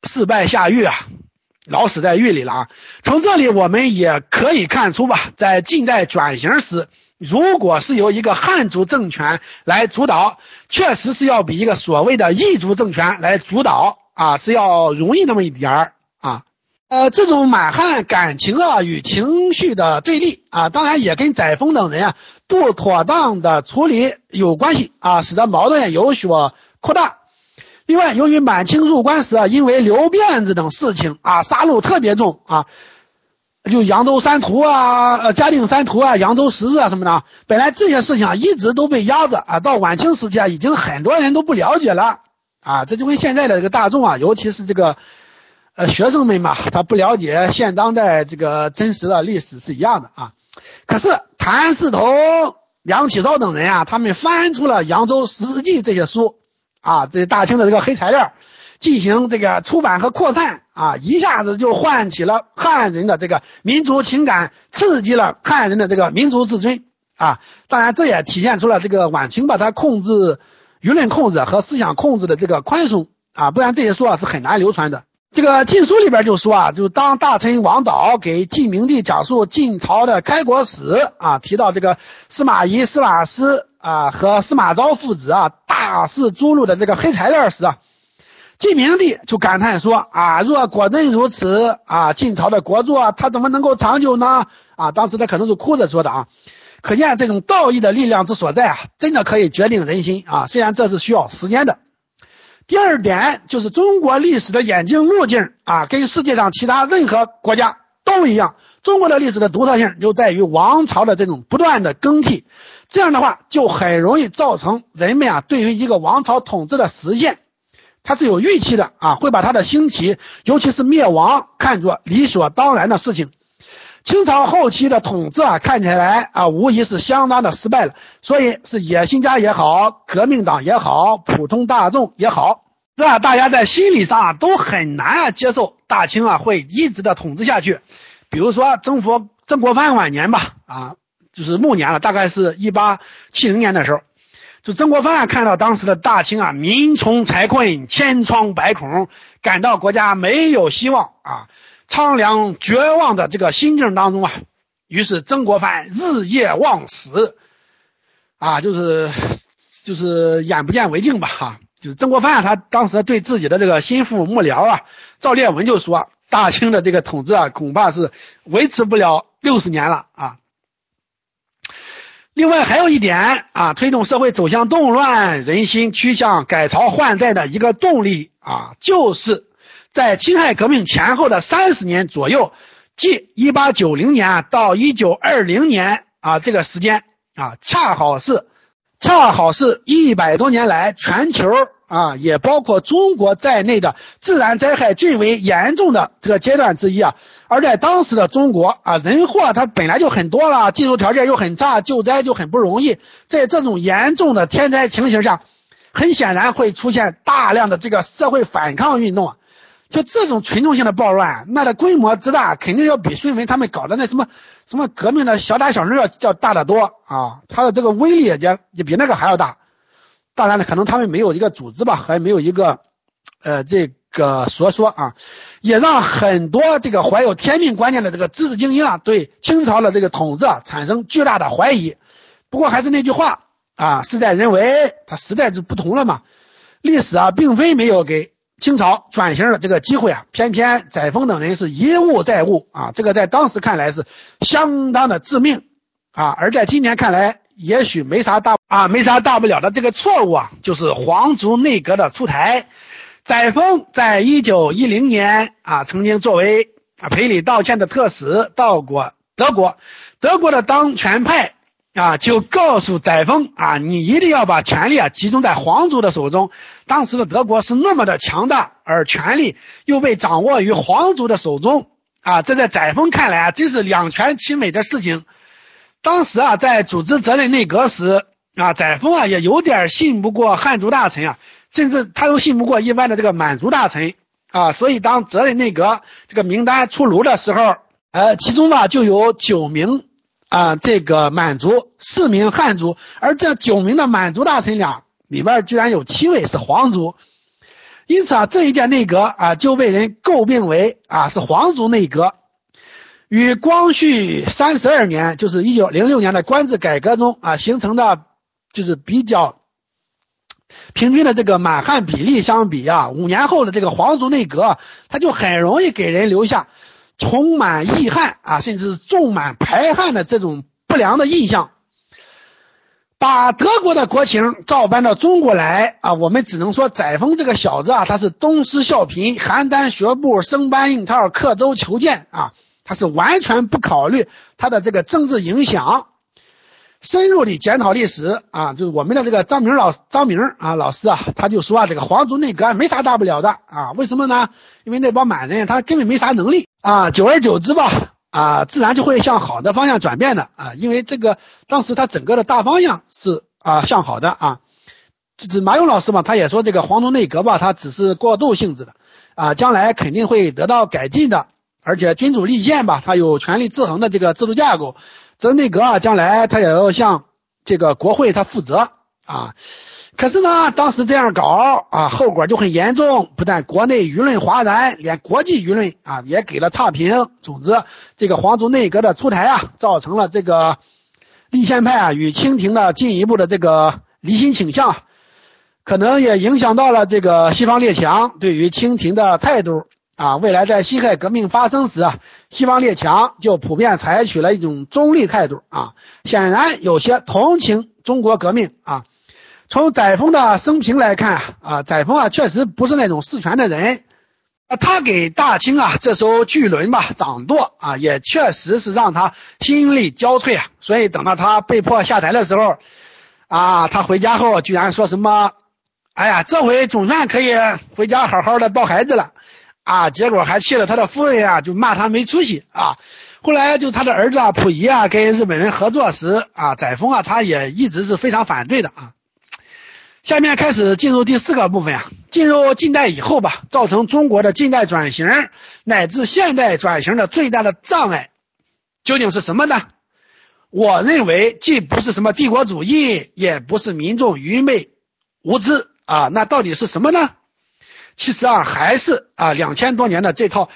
事败下狱啊，老死在狱里了啊。从这里我们也可以看出吧，在近代转型时，如果是由一个汉族政权来主导，确实是要比一个所谓的异族政权来主导啊，是要容易那么一点儿。呃，这种满汉感情啊与情绪的对立啊，当然也跟载沣等人啊不妥当的处理有关系啊，使得矛盾有所扩大。另外，由于满清入关时啊，因为留辫子等事情啊，杀戮特别重啊，就扬州三屠啊、呃嘉定三屠啊、扬州十日啊什么的，本来这些事情啊一直都被压着啊，到晚清时期啊，已经很多人都不了解了啊，这就跟现在的这个大众啊，尤其是这个。学生们嘛，他不了解现当代这个真实的历史是一样的啊。可是谭嗣同、梁启超等人啊，他们翻出了《扬州史记》这些书啊，这大清的这个黑材料，进行这个出版和扩散啊，一下子就唤起了汉人的这个民族情感，刺激了汉人的这个民族自尊啊。当然，这也体现出了这个晚清把它控制舆论控制和思想控制的这个宽松啊，不然这些书啊是很难流传的。这个禁书里边就说啊，就当大臣王导给晋明帝讲述晋朝的开国史啊，提到这个司马懿、司马师啊和司马昭父子啊大肆诛戮的这个黑材料时啊，晋明帝就感叹说啊，若果真如此啊，晋朝的国祚他怎么能够长久呢？啊，当时他可能是哭着说的啊，可见这种道义的力量之所在啊，真的可以决定人心啊，虽然这是需要时间的。第二点就是中国历史的演进路径啊，跟世界上其他任何国家都一样。中国的历史的独特性就在于王朝的这种不断的更替，这样的话就很容易造成人们啊对于一个王朝统治的实现，它是有预期的啊，会把它的兴起，尤其是灭亡看作理所当然的事情。清朝后期的统治啊，看起来啊，无疑是相当的失败了。所以是野心家也好，革命党也好，普通大众也好，是吧？大家在心理上啊，都很难啊接受大清啊会一直的统治下去。比如说曾国曾国藩晚年吧，啊，就是暮年了，大概是一八七零年的时候，就曾国藩啊看到当时的大清啊，民穷财困，千疮百孔，感到国家没有希望啊。苍凉绝望的这个心境当中啊，于是曾国藩日夜忘死，啊，就是就是眼不见为净吧，哈，就是曾国藩他当时对自己的这个心腹幕僚啊，赵烈文就说，大清的这个统治啊，恐怕是维持不了六十年了啊。另外还有一点啊，推动社会走向动乱、人心趋向改朝换代的一个动力啊，就是。在辛亥革命前后的三十年左右，即一八九零年到一九二零年啊，这个时间啊，恰好是恰好是一百多年来全球啊，也包括中国在内的自然灾害最为严重的这个阶段之一啊。而在当时的中国啊，人祸它本来就很多了，技术条件又很差，救灾就很不容易。在这种严重的天灾情形下，很显然会出现大量的这个社会反抗运动啊。就这种群众性的暴乱，那的规模之大，肯定要比孙文他们搞的那什么什么革命的小打小闹要要大得多啊！他的这个威力也也比那个还要大。当然了，可能他们没有一个组织吧，还没有一个呃这个所说啊，也让很多这个怀有天命观念的这个知识精英啊，对清朝的这个统治啊产生巨大的怀疑。不过还是那句话啊，事在人为，它时代是不同了嘛。历史啊，并非没有给。清朝转型的这个机会啊，偏偏载沣等人是一误再误啊，这个在当时看来是相当的致命啊，而在今年看来也许没啥大啊，没啥大不了的这个错误啊，就是皇族内阁的出台。载沣在一九一零年啊，曾经作为啊赔礼道歉的特使到过德国，德国的当权派。啊，就告诉载沣啊，你一定要把权力啊集中在皇族的手中。当时的德国是那么的强大，而权力又被掌握于皇族的手中啊，这在载沣看来啊，真是两全其美的事情。当时啊，在组织责任内阁时啊，载沣啊也有点信不过汉族大臣啊，甚至他都信不过一般的这个满族大臣啊，所以当责任内阁这个名单出炉的时候呃，其中呢就有九名啊这个满族，四名汉族，而这九名的满族大臣俩里边居然有七位是皇族，因此啊这一届内阁啊就被人诟病为啊是皇族内阁。与光绪三十二年，就是一九零六年的官制改革中啊形成的，就是比较平均的这个满汉比例相比啊，五年后的这个皇族内阁，它就很容易给人留下充满义汉啊，甚至重满排汉的这种不良的印象。把德国的国情照搬到中国来啊，我们只能说载沣这个小子啊，他是东施效颦，邯郸学步，生搬硬套，刻舟求剑啊。他是完全不考虑他的这个政治影响，深入的检讨历史啊，就是我们的这个张明老张明啊老师啊，他就说啊，这个皇族内阁没啥大不了的啊，为什么呢？因为那帮满人他根本没啥能力啊，久而久之吧啊，自然就会向好的方向转变的啊，因为这个当时他整个的大方向是啊向好的啊，这这马勇老师嘛，他也说这个皇族内阁吧，它只是过渡性质的啊，将来肯定会得到改进的。而且君主立宪吧，它有权力制衡的这个制度架构，这内阁啊，将来他也要向这个国会他负责啊。可是呢，当时这样搞啊，后果就很严重，不但国内舆论哗然，连国际舆论啊也给了差评。总之，这个皇族内阁的出台啊，造成了这个立宪派啊与清廷的进一步的这个离心倾向，可能也影响到了这个西方列强对于清廷的态度。啊，未来在辛亥革命发生时啊，西方列强就普遍采取了一种中立态度啊。显然有些同情中国革命啊。从载沣的生平来看啊，载沣啊确实不是那种事权的人啊。他给大清啊这艘巨轮吧掌舵啊，也确实是让他心力交瘁啊。所以等到他被迫下台的时候啊，他回家后居然说什么：“哎呀，这回总算可以回家好好的抱孩子了。”啊，结果还气了他的夫人啊，就骂他没出息啊。后来就他的儿子啊，溥仪啊，跟日本人合作时啊，载沣啊，他也一直是非常反对的啊。下面开始进入第四个部分啊，进入近代以后吧，造成中国的近代转型乃至现代转型的最大的障碍究竟是什么呢？我认为既不是什么帝国主义，也不是民众愚昧无知啊，那到底是什么呢？其实啊，还是啊两千多年的这套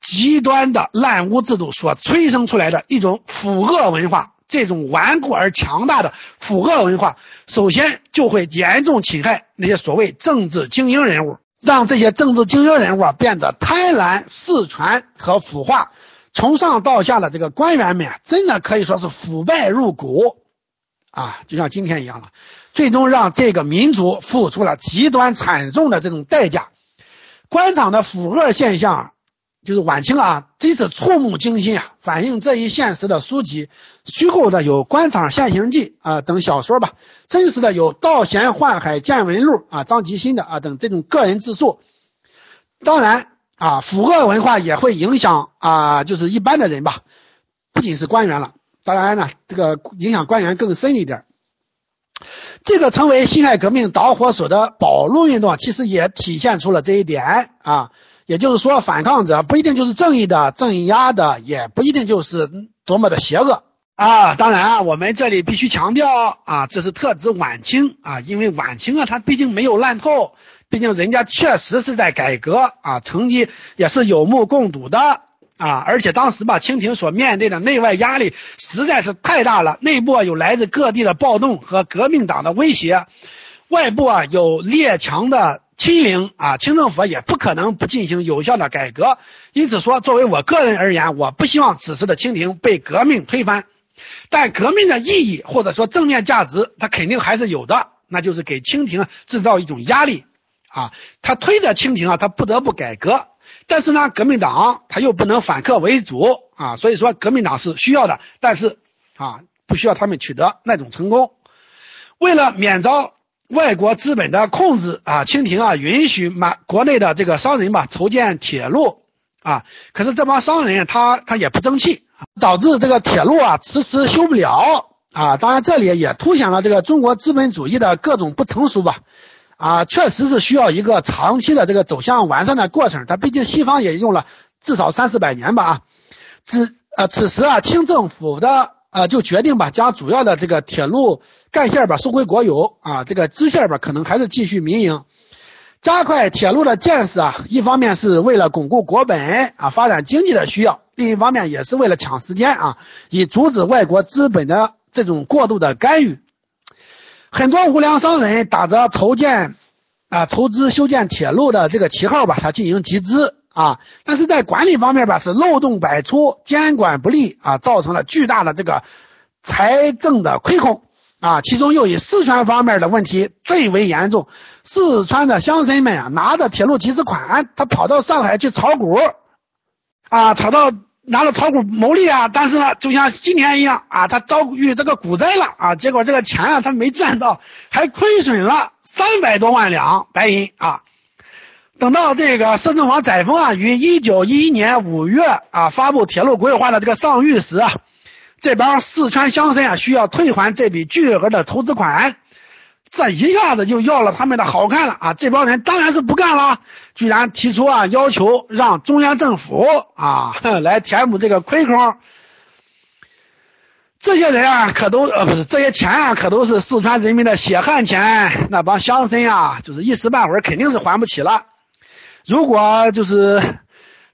极端的烂污制度所催生出来的一种腐恶文化。这种顽固而强大的腐恶文化，首先就会严重侵害那些所谓政治精英人物，让这些政治精英人物啊变得贪婪、恃权和腐化。从上到下的这个官员们，真的可以说是腐败入骨啊，就像今天一样了。最终让这个民族付出了极端惨重的这种代价。官场的腐恶现象，就是晚清啊，真是触目惊心啊！反映这一现实的书籍，虚构的有《官场现形记》啊等小说吧，真实的有《道贤宦海见闻录》啊张吉新的啊等这种个人自述。当然啊，腐恶文化也会影响啊，就是一般的人吧，不仅是官员了，当然呢，这个影响官员更深一点。这个成为辛亥革命导火索的保路运动，其实也体现出了这一点啊。也就是说，反抗者不一定就是正义的、镇压的，也不一定就是多么的邪恶啊。当然啊，我们这里必须强调啊，这是特指晚清啊，因为晚清啊，它毕竟没有烂透，毕竟人家确实是在改革啊，成绩也是有目共睹的。啊，而且当时吧，清廷所面对的内外压力实在是太大了，内部啊有来自各地的暴动和革命党的威胁，外部啊有列强的欺凌啊，清政府也不可能不进行有效的改革。因此说，作为我个人而言，我不希望此时的清廷被革命推翻，但革命的意义或者说正面价值，它肯定还是有的，那就是给清廷制造一种压力啊，他推着清廷啊，他不得不改革。但是呢，革命党他又不能反客为主啊，所以说革命党是需要的，但是啊，不需要他们取得那种成功。为了免遭外国资本的控制啊，清廷啊允许满国内的这个商人吧筹建铁路啊，可是这帮商人他他也不争气，导致这个铁路啊迟迟修不了啊。当然这里也凸显了这个中国资本主义的各种不成熟吧。啊，确实是需要一个长期的这个走向完善的过程。它毕竟西方也用了至少三四百年吧啊，只呃，此时啊，清政府的呃就决定吧，将主要的这个铁路干线吧收归国有啊，这个支线吧可能还是继续民营。加快铁路的建设啊，一方面是为了巩固国本啊，发展经济的需要；另一方面也是为了抢时间啊，以阻止外国资本的这种过度的干预。很多无良商人打着筹建啊、筹资修建铁路的这个旗号吧，他进行集资啊，但是在管理方面吧是漏洞百出，监管不力啊，造成了巨大的这个财政的亏空。啊，其中又以四川方面的问题最为严重。四川的乡绅们啊，拿着铁路集资款，他跑到上海去炒股，啊，炒到拿着炒股牟利啊。但是呢，就像今年一样啊，他遭遇这个股灾了啊，结果这个钱啊，他没赚到，还亏损了三百多万两白银啊。等到这个摄政王载沣啊，于一九一一年五月啊，发布铁路规划的这个上谕时啊。这帮四川乡绅啊，需要退还这笔巨额的投资款，这一下子就要了他们的好看了啊！这帮人当然是不干了，居然提出啊，要求让中央政府啊 (laughs) 来填补这个亏空。这些人啊，可都呃不是这些钱啊，可都是四川人民的血汗钱。那帮乡绅啊，就是一时半会儿肯定是还不起了。如果就是。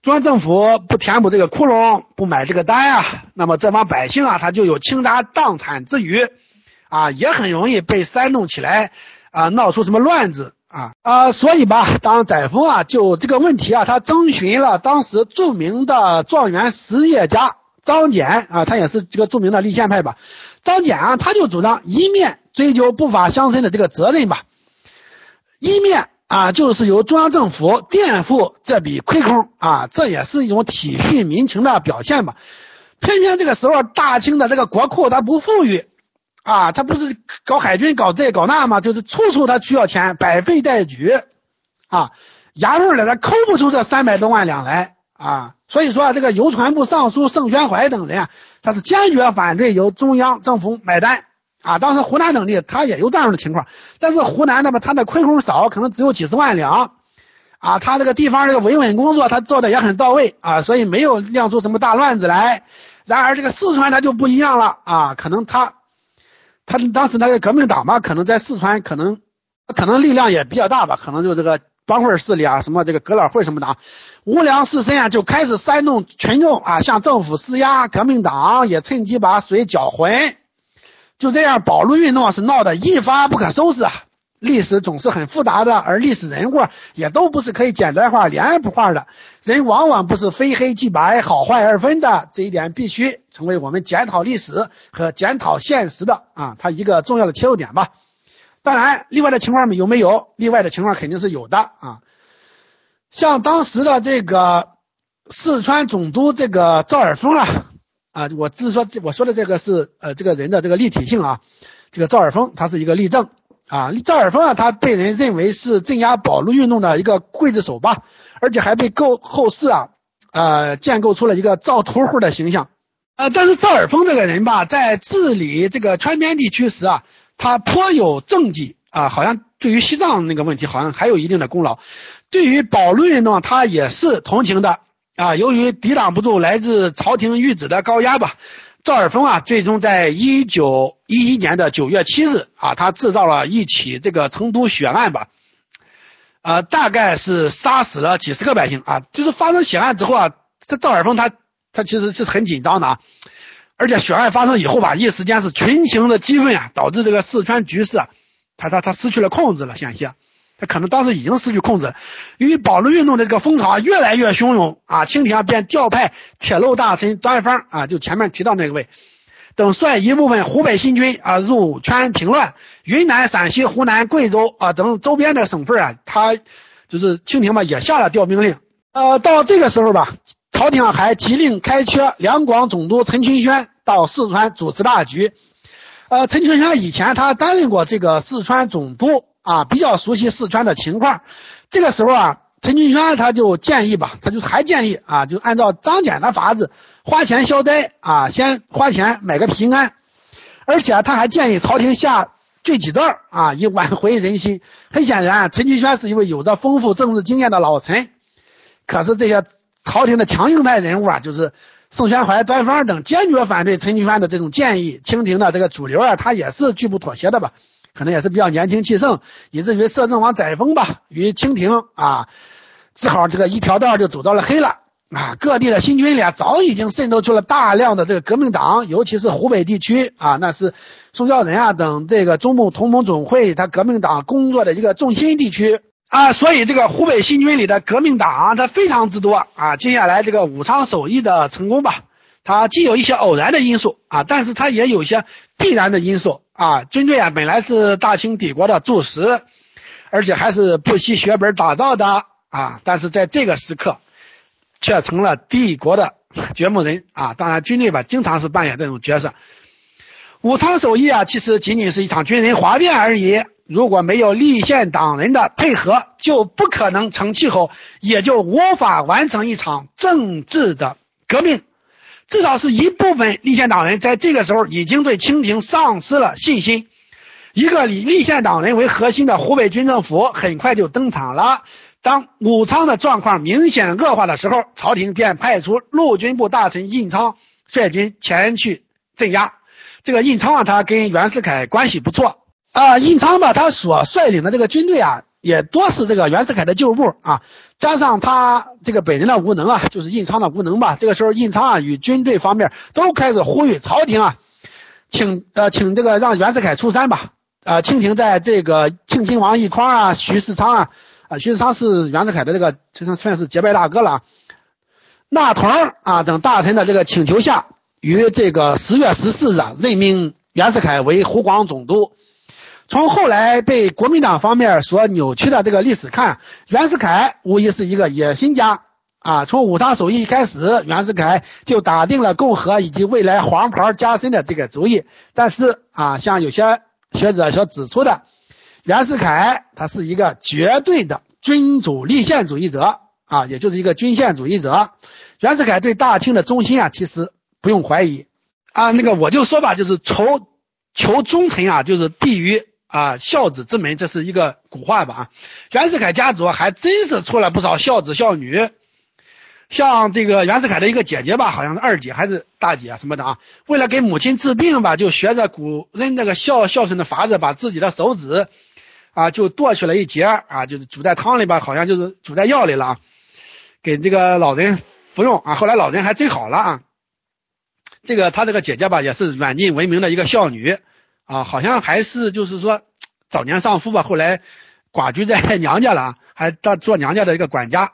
中央政府不填补这个窟窿，不买这个单啊，那么这帮百姓啊，他就有倾家荡产之余，啊，也很容易被煽动起来，啊，闹出什么乱子啊啊，所以吧，当载沣啊就这个问题啊，他征询了当时著名的状元实业家张謇啊，他也是这个著名的立宪派吧，张謇啊，他就主张一面追究不法乡绅的这个责任吧，一面。啊，就是由中央政府垫付这笔亏空啊，这也是一种体恤民情的表现吧。偏偏这个时候，大清的这个国库它不富裕啊，它不是搞海军搞这搞那吗？就是处处它需要钱，百废待举啊，衙门里他抠不出这三百多万两来啊。所以说啊，这个邮传部尚书盛宣怀等人啊，他是坚决反对由中央政府买单。啊，当时湖南等地他也有这样的情况，但是湖南那么他的亏空少，可能只有几十万两，啊，他这个地方这个维稳工作他做的也很到位啊，所以没有酿出什么大乱子来。然而这个四川它就不一样了啊，可能他他当时那个革命党嘛，可能在四川可能可能力量也比较大吧，可能就这个帮会势力啊，什么这个革老会什么的，无良士绅啊就开始煽动群众啊，向政府施压，革命党也趁机把水搅浑。就这样，保路运动是闹得一发不可收拾啊！历史总是很复杂的，而历史人物也都不是可以简单化、脸谱化的，人往往不是非黑即白、好坏二分的，这一点必须成为我们检讨历史和检讨现实的啊，它一个重要的切入点吧。当然，例外的情况有没有？例外的情况肯定是有的啊，像当时的这个四川总督这个赵尔丰啊。啊，我只是说，我说的这个是呃，这个人的这个立体性啊。这个赵尔丰他是一个例证啊。赵尔丰啊，他被人认为是镇压保路运动的一个刽子手吧，而且还被构后世啊呃建构出了一个赵屠户的形象。呃，但是赵尔丰这个人吧，在治理这个川边地区时啊，他颇有政绩啊，好像对于西藏那个问题好像还有一定的功劳。对于保路运动，他也是同情的。啊，由于抵挡不住来自朝廷谕旨的高压吧，赵尔丰啊，最终在一九一一年的九月七日啊，他制造了一起这个成都血案吧，呃，大概是杀死了几十个百姓啊。就是发生血案之后啊，这赵尔丰他他其实是很紧张的啊，而且血案发生以后吧，一时间是群情的激愤啊，导致这个四川局势啊，他他他失去了控制了，险些。他可能当时已经失去控制，由于保路运动的这个风潮越来越汹涌啊，清廷啊便调派铁路大臣端方啊，就前面提到那个位，等率一部分湖北新军啊入川平乱，云南、陕西、湖南、贵州啊等周边的省份啊，他就是清廷嘛也下了调兵令。呃，到这个时候吧，朝廷还急令开缺两广总督陈群轩到四川主持大局。呃，陈群轩以前他担任过这个四川总督。啊，比较熟悉四川的情况，这个时候啊，陈群轩他就建议吧，他就还建议啊，就按照张謇的法子，花钱消灾啊，先花钱买个平安，而且他还建议朝廷下罪己诏啊，以挽回人心。很显然，陈群轩是一位有着丰富政治经验的老臣，可是这些朝廷的强硬派人物啊，就是宋宣怀、端方等坚决反对陈菊川的这种建议。清廷的这个主流啊，他也是拒不妥协的吧？可能也是比较年轻气盛，以至于摄政王载沣吧，与清廷啊，只好这个一条道就走到了黑了啊。各地的新军里啊，早已经渗透出了大量的这个革命党，尤其是湖北地区啊，那是宋教仁啊等这个中共同盟总会他革命党工作的一个重心地区啊。所以这个湖北新军里的革命党它非常之多啊。接下来这个武昌首义的成功吧，它既有一些偶然的因素啊，但是它也有一些必然的因素。啊，军队啊，本来是大清帝国的柱石，而且还是不惜血本打造的啊，但是在这个时刻，却成了帝国的掘墓人啊。当然，军队吧，经常是扮演这种角色。武昌首义啊，其实仅仅是一场军人哗变而已。如果没有立宪党人的配合，就不可能成气候，也就无法完成一场政治的革命。至少是一部分立宪党人在这个时候已经对清廷丧失了信心。一个以立宪党人为核心的湖北军政府很快就登场了。当武昌的状况明显恶化的时候，朝廷便派出陆军部大臣印昌率军前去镇压。这个印昌啊，他跟袁世凯关系不错啊。印昌吧，他所率领的这个军队啊。也多是这个袁世凯的旧部啊，加上他这个本人的无能啊，就是印仓的无能吧。这个时候，印仓啊与军队方面都开始呼吁朝廷啊，请呃请这个让袁世凯出山吧。啊，清廷在这个庆亲王奕匡啊、徐世昌啊，啊徐世昌是袁世凯的这个算算是结拜大哥了。纳同啊等大臣的这个请求下，于这个十月十四日啊任命袁世凯为湖广总督。从后来被国民党方面所扭曲的这个历史看，袁世凯无疑是一个野心家啊！从武昌首义开始，袁世凯就打定了共和以及未来黄袍加身的这个主意。但是啊，像有些学者所指出的，袁世凯他是一个绝对的君主立宪主义者啊，也就是一个君宪主义者。袁世凯对大清的忠心啊，其实不用怀疑啊。那个我就说吧，就是求求忠臣啊，就是必于。啊，孝子之门，这是一个古话吧？啊，袁世凯家族还真是出了不少孝子孝女，像这个袁世凯的一个姐姐吧，好像是二姐还是大姐什么的啊。为了给母亲治病吧，就学着古人那个孝孝顺的法子，把自己的手指啊就剁去了一截啊，就是煮在汤里吧，好像就是煮在药里了，啊，给这个老人服用啊。后来老人还真好了啊。这个他这个姐姐吧，也是远近闻名的一个孝女。啊，好像还是就是说 (tsk) 早年丧夫吧，后来寡居在娘家了啊，还当做娘家的一个管家。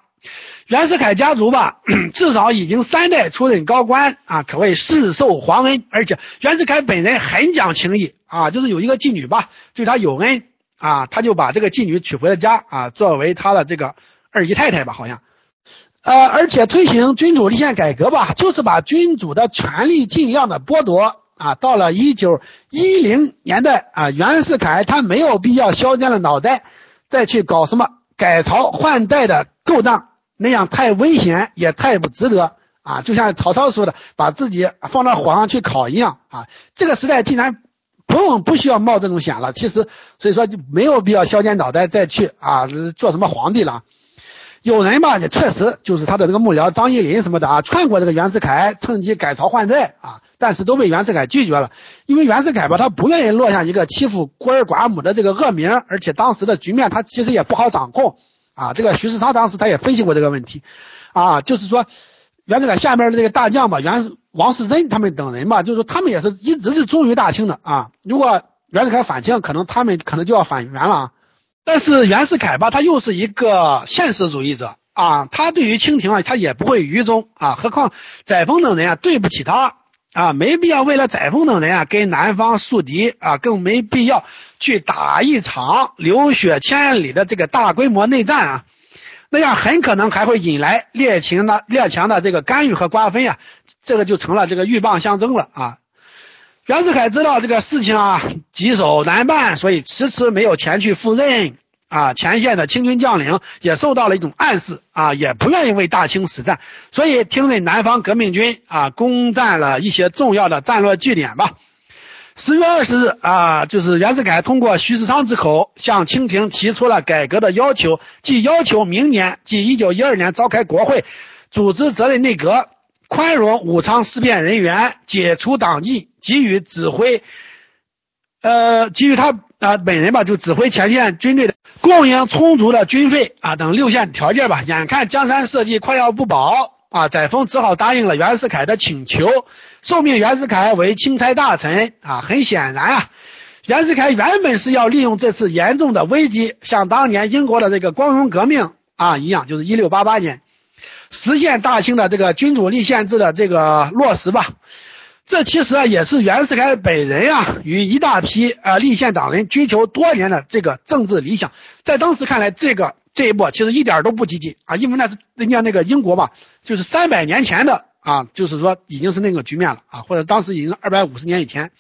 袁世凯家族吧，(clears throat) 至少已经三代出任高官啊，可谓世受皇恩。而且袁世凯本人很讲情义啊，就是有一个妓女吧，对他有恩啊，他就把这个妓女娶回了家啊，作为他的这个二姨太太吧，好像。呃，而且推行君主立宪改革吧，就是把君主的权力尽量的剥夺。啊，到了一九一零年代啊，袁世凯他没有必要削尖了脑袋再去搞什么改朝换代的勾当，那样太危险也太不值得啊！就像曹操说的，把自己放到火上去烤一样啊！这个时代既然不用不需要冒这种险了，其实所以说就没有必要削尖脑袋再去啊做什么皇帝了。有人吧，也确实就是他的这个幕僚张一林什么的啊，劝过这个袁世凯趁机改朝换代啊。但是都被袁世凯拒绝了，因为袁世凯吧，他不愿意落下一个欺负孤儿寡母的这个恶名，而且当时的局面他其实也不好掌控啊。这个徐世昌当时他也分析过这个问题，啊，就是说袁世凯下面的这个大将吧，袁王世贞他们等人吧，就是说他们也是一直是忠于大清的啊。如果袁世凯反清，可能他们可能就要反袁了。啊。但是袁世凯吧，他又是一个现实主义者啊，他对于清廷啊，他也不会愚忠啊。何况载沣等人啊，对不起他。啊，没必要为了载沣等人啊跟南方树敌啊，更没必要去打一场流血千里的这个大规模内战啊，那样很可能还会引来列强的列强的这个干预和瓜分啊，这个就成了这个鹬蚌相争了啊。袁世凯知道这个事情啊棘手难办，所以迟迟没有前去赴任。啊，前线的清军将领也受到了一种暗示啊，也不愿意为大清死战，所以听任南方革命军啊攻占了一些重要的战略据点吧。十月二十日啊，就是袁世凯通过徐世昌之口向清廷提出了改革的要求，即要求明年即一九一二年召开国会，组织责任内阁，宽容武昌事变人员，解除党纪，给予指挥，呃，给予他啊本人吧，就指挥前线军队的供应充足的军费啊等六项条件吧。眼看江山社稷快要不保啊，载沣只好答应了袁世凯的请求，受命袁世凯为钦差大臣啊。很显然啊，袁世凯原本是要利用这次严重的危机，像当年英国的这个光荣革命啊一样，就是一六八八年。实现大清的这个君主立宪制的这个落实吧，这其实啊也是袁世凯本人啊与一大批啊立宪党人追求多年的这个政治理想。在当时看来，这个这一步其实一点都不积极啊，因为那是人家那个英国吧，就是三百年前的啊，就是说已经是那个局面了啊，或者当时已经二百五十年以前。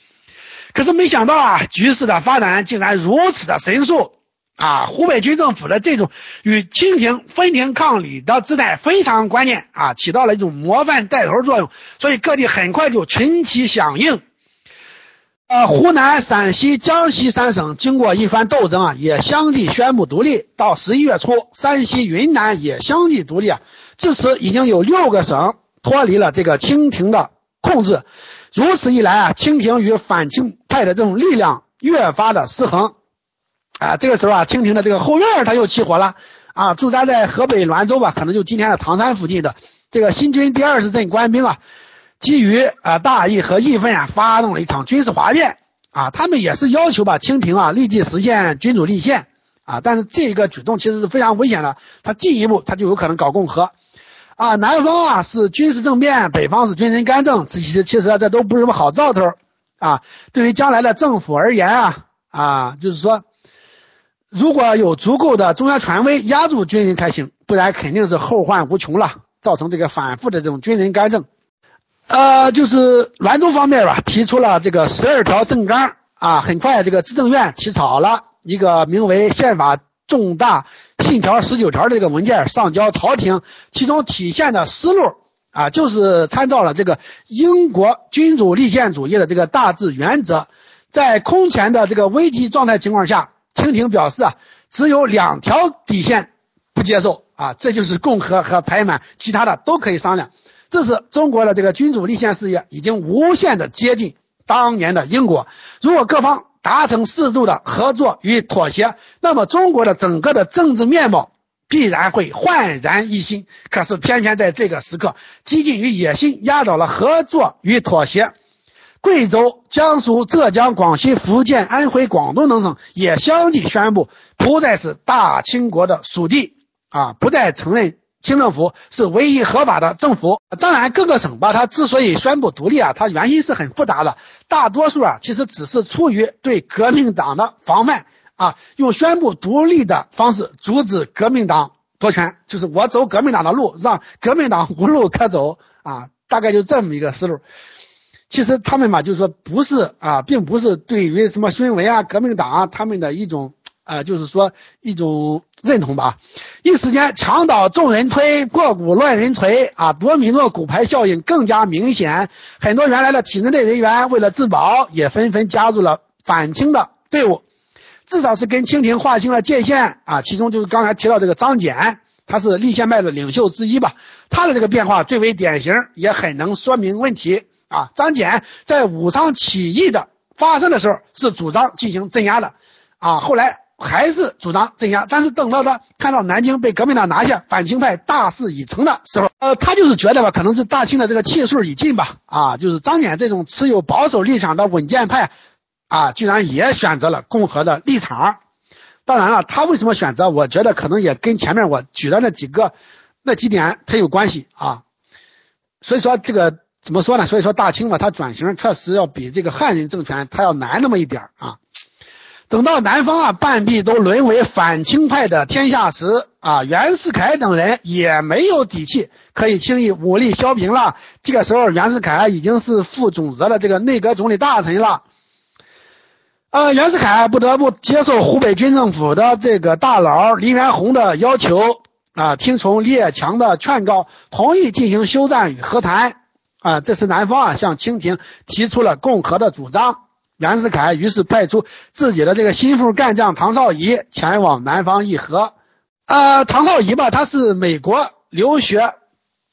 可是没想到啊，局势的发展竟然如此的神速。啊，湖北军政府的这种与清廷分庭抗礼的姿态非常关键啊，起到了一种模范带头作用，所以各地很快就群起响应。呃，湖南、陕西、江西三省经过一番斗争啊，也相继宣布独立。到十一月初，山西、云南也相继独立啊。至此，已经有六个省脱离了这个清廷的控制。如此一来啊，清廷与反清派的这种力量越发的失衡。啊，这个时候啊，清廷的这个后院他又起火了啊！驻扎在河北滦州吧，可能就今天的唐山附近的这个新军第二十镇官兵啊，基于啊大义和义愤啊，发动了一场军事哗变啊！他们也是要求把清廷啊立即实现君主立宪啊！但是这个举动其实是非常危险的，他进一步他就有可能搞共和啊！南方啊是军事政变，北方是军人干政，其实其实这都不是什么好兆头啊！对于将来的政府而言啊啊，就是说。如果有足够的中央权威压住军人才行，不然肯定是后患无穷了，造成这个反复的这种军人干政。呃，就是滦州方面吧，提出了这个十二条政纲啊，很快这个资政院起草了一个名为《宪法重大信条十九条》的这个文件，上交朝廷，其中体现的思路啊，就是参照了这个英国君主立宪主义的这个大致原则，在空前的这个危机状态情况下。清廷表示啊，只有两条底线不接受啊，这就是共和和排满，其他的都可以商量。这是中国的这个君主立宪事业已经无限的接近当年的英国。如果各方达成适度的合作与妥协，那么中国的整个的政治面貌必然会焕然一新。可是偏偏在这个时刻，激进与野心压倒了合作与妥协。贵州、江苏、浙江、广西、福建、安徽、广东等省也相继宣布不再是大清国的属地啊，不再承认清政府是唯一合法的政府。当然，各个省吧，它之所以宣布独立啊，它原因是很复杂的，大多数啊其实只是出于对革命党的防范啊，用宣布独立的方式阻止革命党夺权，就是我走革命党的路，让革命党无路可走啊，大概就这么一个思路。其实他们嘛，就是说不是啊，并不是对于什么孙文啊、革命党啊他们的一种啊，就是说一种认同吧。一时间墙倒众人推，过骨乱人锤啊，多米诺骨牌效应更加明显。很多原来的体制内人员为了自保，也纷纷加入了反清的队伍，至少是跟清廷划清了界限啊。其中就是刚才提到这个张謇，他是立宪派的领袖之一吧，他的这个变化最为典型，也很能说明问题。啊，张謇在武昌起义的发生的时候是主张进行镇压的，啊，后来还是主张镇压，但是等到他看到南京被革命党拿下，反清派大势已成的时候，呃，他就是觉得吧，可能是大清的这个气数已尽吧，啊，就是张謇这种持有保守立场的稳健派，啊，居然也选择了共和的立场。当然了，他为什么选择？我觉得可能也跟前面我举的那几个那几点它有关系啊。所以说这个。怎么说呢？所以说大清嘛，它转型确实要比这个汉人政权它要难那么一点啊。等到南方啊半壁都沦为反清派的天下时啊，袁世凯等人也没有底气可以轻易武力削平了。这个时候，袁世凯已经是副总责的这个内阁总理大臣了。呃，袁世凯不得不接受湖北军政府的这个大佬黎元洪的要求啊，听从列强的劝告，同意进行休战与和谈。啊，这是南方啊向清廷提出了共和的主张，袁世凯于是派出自己的这个心腹干将唐绍仪前往南方议和。呃，唐绍仪吧，他是美国留学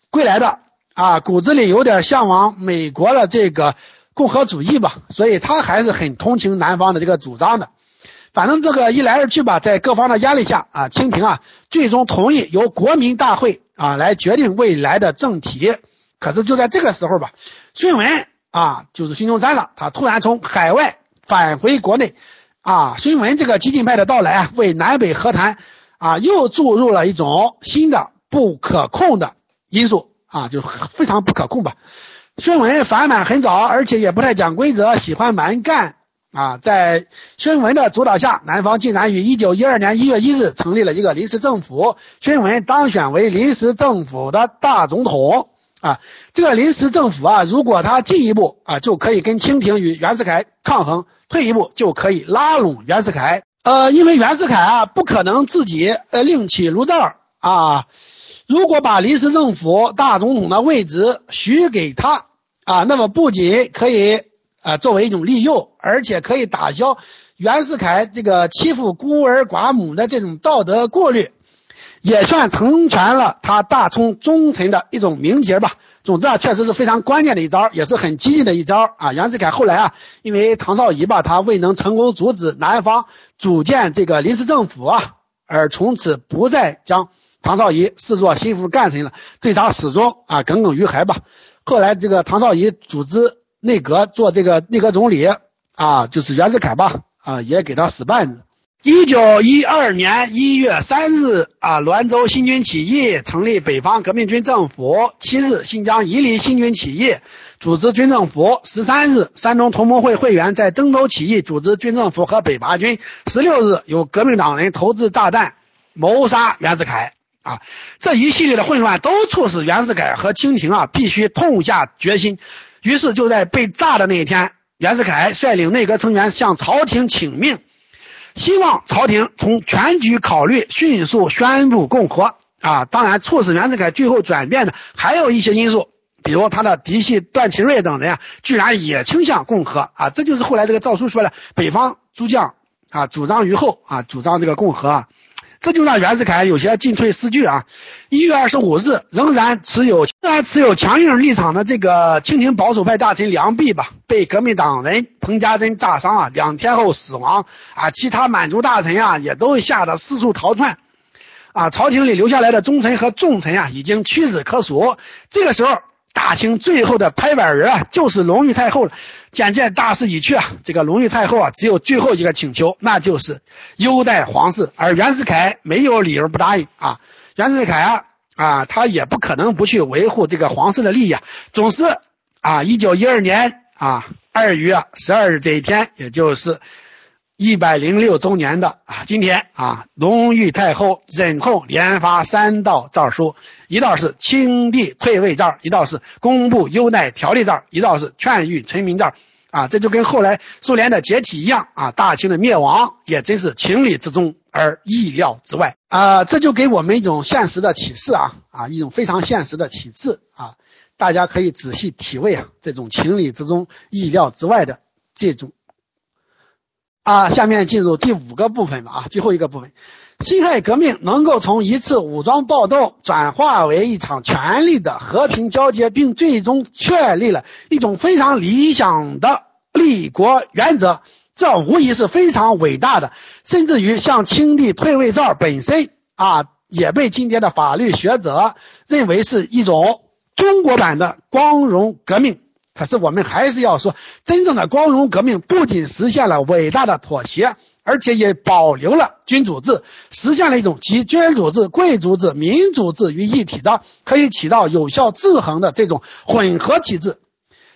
归来的啊，骨子里有点向往美国的这个共和主义吧，所以他还是很同情南方的这个主张的。反正这个一来二去吧，在各方的压力下啊，清廷啊最终同意由国民大会啊来决定未来的政体。可是就在这个时候吧，孙文啊就是孙中山了，他突然从海外返回国内啊，孙文这个激进派的到来啊，为南北和谈啊又注入了一种新的不可控的因素啊，就非常不可控吧。孙文反满很早，而且也不太讲规则，喜欢蛮干。啊，在孙文的主导下，南方竟然于一九一二年一月一日成立了一个临时政府，孙文当选为临时政府的大总统。啊，这个临时政府啊，如果他进一步啊，就可以跟清廷与袁世凯抗衡；退一步就可以拉拢袁世凯。呃，因为袁世凯啊，不可能自己呃另起炉灶啊。如果把临时政府大总统的位置许给他啊，那么不仅可以。啊，作为一种利诱，而且可以打消袁世凯这个欺负孤儿寡母的这种道德过滤，也算成全了他大充忠臣的一种名节吧。总之啊，确实是非常关键的一招，也是很激进的一招啊。袁世凯后来啊，因为唐绍仪吧，他未能成功阻止南方组建这个临时政府啊，而从此不再将唐绍仪视作心腹干臣了，对他始终啊耿耿于怀吧。后来这个唐绍仪组织。内阁做这个内阁总理啊，就是袁世凯吧啊，也给他使绊子。一九一二年一月三日啊，滦州新军起义，成立北方革命军政府。七日，新疆伊犁新军起义，组织军政府。十三日，山东同盟会会员在登州起义，组织军政府和北伐军。十六日，有革命党人投掷炸弹谋杀袁世凯啊，这一系列的混乱都促使袁世凯和清廷啊必须痛下决心。于是就在被炸的那一天，袁世凯率领内阁成员向朝廷请命，希望朝廷从全局考虑，迅速宣布共和。啊，当然，促使袁世凯最后转变的还有一些因素，比如他的嫡系段祺瑞等人啊，居然也倾向共和。啊，这就是后来这个诏书说的，北方诸将啊主张于后啊，主张这个共和啊。这就让袁世凯有些进退失据啊。一月二十五日，仍然持有仍然持有强硬立场的这个清廷保守派大臣梁弼吧，被革命党人彭家珍炸伤啊，两天后死亡啊。其他满族大臣啊，也都吓得四处逃窜啊。朝廷里留下来的忠臣和重臣啊，已经屈指可数。这个时候。大清最后的拍板人啊，就是隆裕太后了。渐渐大势已去啊，这个隆裕太后啊，只有最后一个请求，那就是优待皇室。而袁世凯没有理由不答应啊。袁世凯啊啊，他也不可能不去维护这个皇室的利益啊。总之啊，一九一二年啊二月十二日这一天，也就是一百零六周年的啊今天啊，隆裕太后忍痛连发三道诏书。一道是清帝退位诏，一道是公布优待条例诏，一道是劝谕臣民诏。啊，这就跟后来苏联的解体一样啊，大清的灭亡也真是情理之中而意料之外啊。这就给我们一种现实的启示啊啊，一种非常现实的启示啊。大家可以仔细体味啊，这种情理之中、意料之外的这种啊。下面进入第五个部分吧啊，最后一个部分。辛亥革命能够从一次武装暴动转化为一场权力的和平交接，并最终确立了一种非常理想的立国原则，这无疑是非常伟大的。甚至于像清帝退位诏本身啊，也被今天的法律学者认为是一种中国版的光荣革命。可是我们还是要说，真正的光荣革命不仅实现了伟大的妥协。而且也保留了君主制，实现了一种集君主制、贵族制、民主制于一体的，可以起到有效制衡的这种混合体制。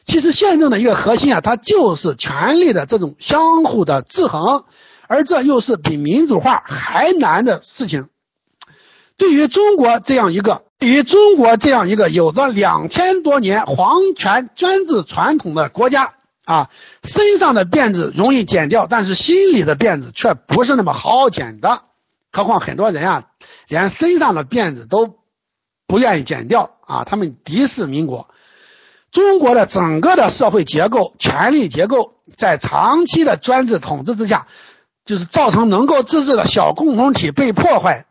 其实宪政的一个核心啊，它就是权力的这种相互的制衡，而这又是比民主化还难的事情。对于中国这样一个，对于中国这样一个有着两千多年皇权专制传统的国家。啊，身上的辫子容易剪掉，但是心里的辫子却不是那么好剪的。何况很多人啊，连身上的辫子都不愿意剪掉啊，他们敌视民国。中国的整个的社会结构、权力结构，在长期的专制统治之下，就是造成能够自治的小共同体被破坏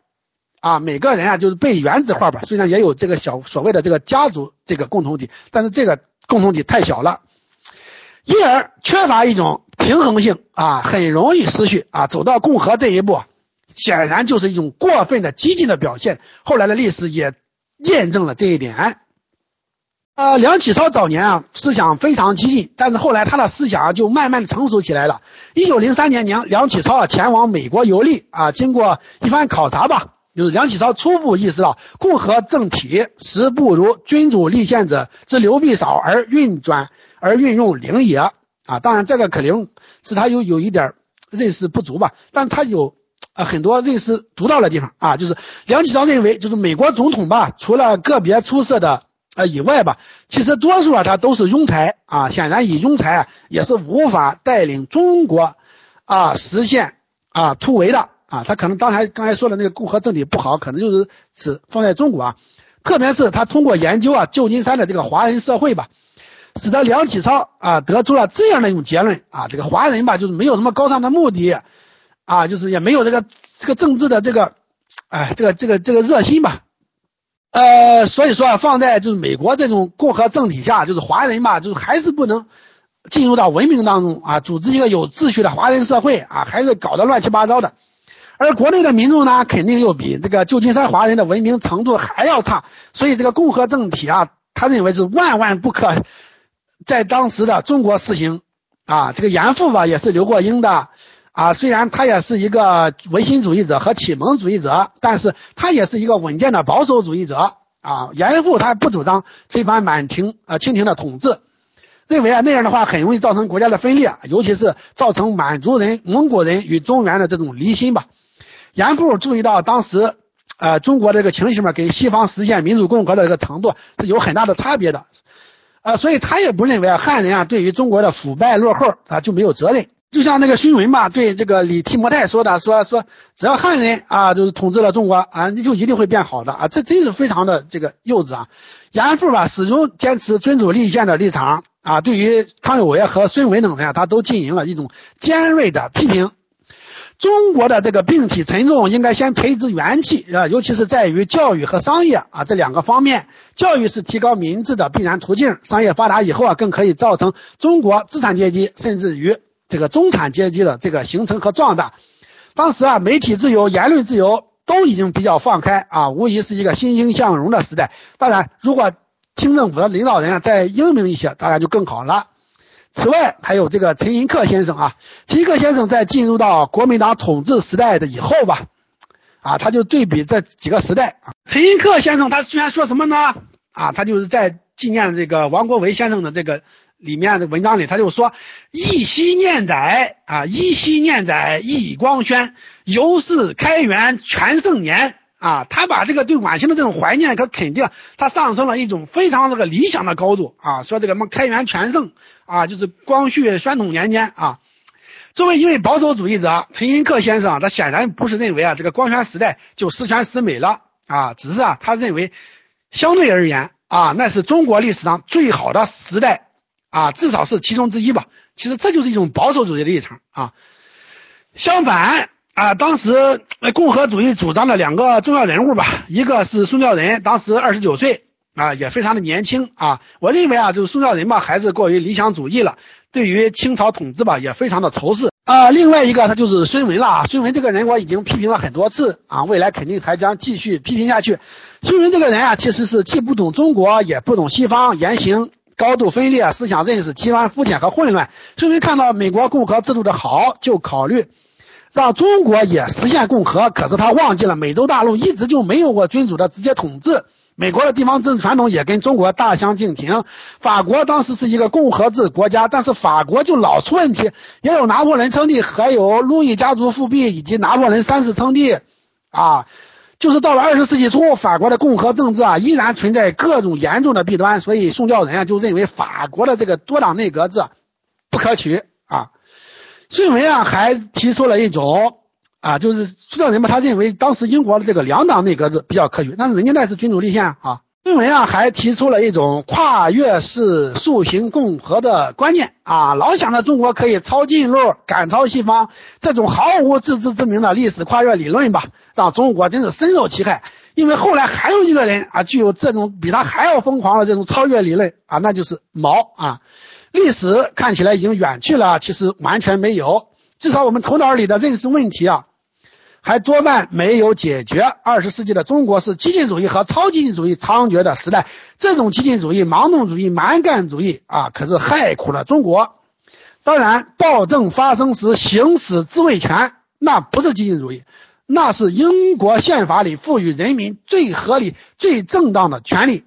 啊，每个人啊就是被原子化吧，虽然也有这个小所谓的这个家族这个共同体，但是这个共同体太小了，因而缺乏一种平衡性啊，很容易失序啊，走到共和这一步，显然就是一种过分的激进的表现。后来的历史也验证了这一点。呃，梁启超早年啊，思想非常激进，但是后来他的思想就慢慢的成熟起来了。一九零三年，梁梁启超啊前往美国游历啊，经过一番考察吧，就是梁启超初步意识到，共和政体实不如君主立宪者之流弊少而运转而运用灵也啊。当然，这个可能是他有有一点认识不足吧，但他有呃很多认识独到的地方啊，就是梁启超认为，就是美国总统吧，除了个别出色的。啊，以外吧，其实多数啊，他都是庸才啊。显然，以庸才啊，也是无法带领中国啊实现啊突围的啊。他可能刚才刚才说的那个共和政体不好，可能就是指放在中国啊。特别是他通过研究啊旧金山的这个华人社会吧，使得梁启超啊得出了这样的一种结论啊：这个华人吧，就是没有什么高尚的目的啊，就是也没有这个这个政治的这个哎这个这个这个热心吧。呃，所以说啊，放在就是美国这种共和政体下，就是华人吧，就是还是不能进入到文明当中啊，组织一个有秩序的华人社会啊，还是搞得乱七八糟的。而国内的民众呢，肯定又比这个旧金山华人的文明程度还要差，所以这个共和政体啊，他认为是万万不可在当时的中国实行啊。这个严复吧，也是刘国英的。啊，虽然他也是一个唯心主义者和启蒙主义者，但是他也是一个稳健的保守主义者啊。严复他不主张推翻满清呃清廷的统治，认为啊那样的话很容易造成国家的分裂，尤其是造成满族人、蒙古人与中原的这种离心吧。严复注意到当时呃中国这个情形嘛，跟西方实现民主共和的这个程度是有很大的差别的，呃，所以他也不认为啊汉人啊对于中国的腐败落后啊就没有责任。就像那个孙文吧，对这个李提摩太说的，说说只要汉人啊，就是统治了中国啊，你就一定会变好的啊，这真是非常的这个幼稚啊。严复吧，始终坚持君主立宪的立场啊，对于康有为和孙文等人啊，他都进行了一种尖锐的批评。中国的这个病体沉重，应该先培植元气啊，尤其是在于教育和商业啊这两个方面。教育是提高民智的必然途径，商业发达以后啊，更可以造成中国资产阶级，甚至于。这个中产阶级的这个形成和壮大，当时啊，媒体自由、言论自由都已经比较放开啊，无疑是一个欣欣向荣的时代。当然，如果清政府的领导人啊再英明一些，当然就更好了。此外，还有这个陈寅恪先生啊，陈寅恪先生在进入到国民党统治时代的以后吧，啊，他就对比这几个时代啊。陈寅恪先生他居然说什么呢？啊，他就是在纪念这个王国维先生的这个。里面的文章里，他就说：“一夕念载啊，一夕念载一光宣，犹是开元全盛年啊。”他把这个对晚清的这种怀念和肯定，他上升了一种非常这个理想的高度啊。说这个什么开元全盛啊，就是光绪宣统年间啊。作为一位保守主义者，陈寅恪先生他显然不是认为啊这个光绪时代就十全十美了啊，只是啊他认为相对而言啊那是中国历史上最好的时代。啊，至少是其中之一吧。其实这就是一种保守主义的立场啊。相反啊，当时共和主义主张的两个重要人物吧，一个是宋教仁，当时二十九岁啊，也非常的年轻啊。我认为啊，就是宋教仁吧，还是过于理想主义了，对于清朝统治吧，也非常的仇视啊。另外一个他就是孙文了。啊孙文这个人我已经批评了很多次啊，未来肯定还将继续批评下去。孙文这个人啊，其实是既不懂中国，也不懂西方，言行。高度分裂，思想认识极端肤浅和混乱。孙文看到美国共和制度的好，就考虑让中国也实现共和。可是他忘记了美洲大陆一直就没有过君主的直接统治，美国的地方政治传统也跟中国大相径庭。法国当时是一个共和制国家，但是法国就老出问题，也有拿破仑称帝，还有路易家族复辟以及拿破仑三世称帝啊。就是到了二十世纪初，法国的共和政治啊，依然存在各种严重的弊端，所以宋教仁啊就认为法国的这个多党内阁制不可取。孙文啊还提出了一种啊，就是宋教仁嘛，他认为当时英国的这个两党内阁制比较科学，但是人家那是君主立宪啊。孙文啊还提出了一种跨越式塑形共和的观念啊，老想着中国可以抄近路赶超西方，这种毫无自知之明的历史跨越理论吧，让中国真是深受其害。因为后来还有一个人啊，具有这种比他还要疯狂的这种超越理论啊，那就是毛啊。历史看起来已经远去了，其实完全没有，至少我们头脑里的认识问题啊。还多半没有解决。二十世纪的中国是激进主义和超激进主义猖獗的时代，这种激进主义、盲动主义、蛮干主义啊，可是害苦了中国。当然，暴政发生时行使自卫权，那不是激进主义，那是英国宪法里赋予人民最合理、最正当的权利。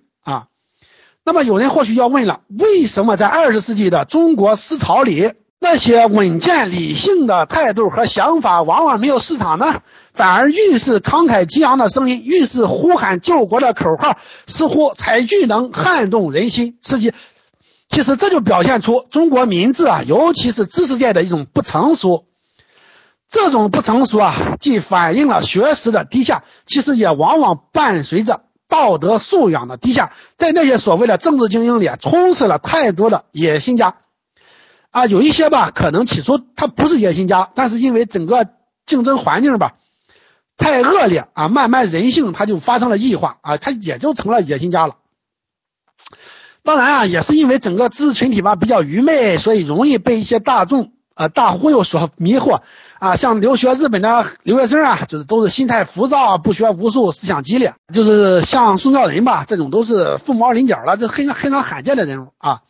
那么，有人或许要问了：为什么在二十世纪的中国思潮里？那些稳健理性的态度和想法往往没有市场呢，反而越是慷慨激昂的声音，越是呼喊救国的口号，似乎才愈能撼动人心。刺激。其实这就表现出中国民智啊，尤其是知识界的一种不成熟。这种不成熟啊，既反映了学识的低下，其实也往往伴随着道德素养的低下。在那些所谓的政治精英里，啊，充斥了太多的野心家。啊，有一些吧，可能起初他不是野心家，但是因为整个竞争环境吧太恶劣啊，慢慢人性他就发生了异化啊，他也就成了野心家了。当然啊，也是因为整个知识群体吧比较愚昧，所以容易被一些大众啊大忽悠所迷惑啊。像留学日本的留学生啊，就是都是心态浮躁、不学无术、思想激烈，就是像宋教仁吧这种都是凤毛麟角了，这非常非常罕见的人物啊。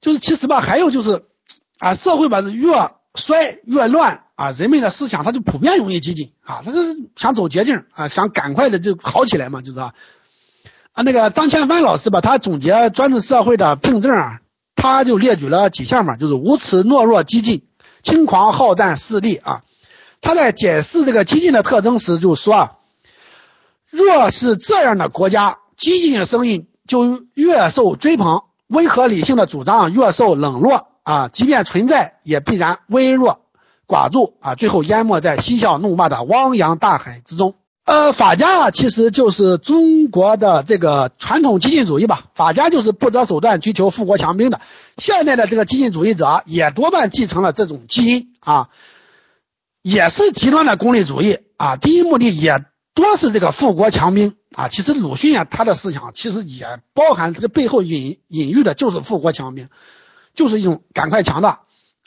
就是其实吧，还有就是，啊，社会吧越衰越乱啊，人们的思想他就普遍容易激进啊，他就是想走捷径啊，想赶快的就好起来嘛，就是啊，啊那个张千帆老师吧，他总结专制社会的病症啊，他就列举了几项嘛，就是无耻懦弱激进、轻狂好战势力啊。他在解释这个激进的特征时就说啊，若是这样的国家，激进的声音就越受追捧。温和理性的主张越受冷落啊，即便存在，也必然微弱寡助啊，最后淹没在嬉笑怒骂的汪洋大海之中。呃，法家啊，其实就是中国的这个传统激进主义吧，法家就是不择手段追求富国强兵的。现在的这个激进主义者也多半继承了这种基因啊，也是极端的功利主义啊，第一目的也多是这个富国强兵。啊，其实鲁迅啊，他的思想其实也包含这个背后隐隐喻的，就是富国强兵，就是一种赶快强大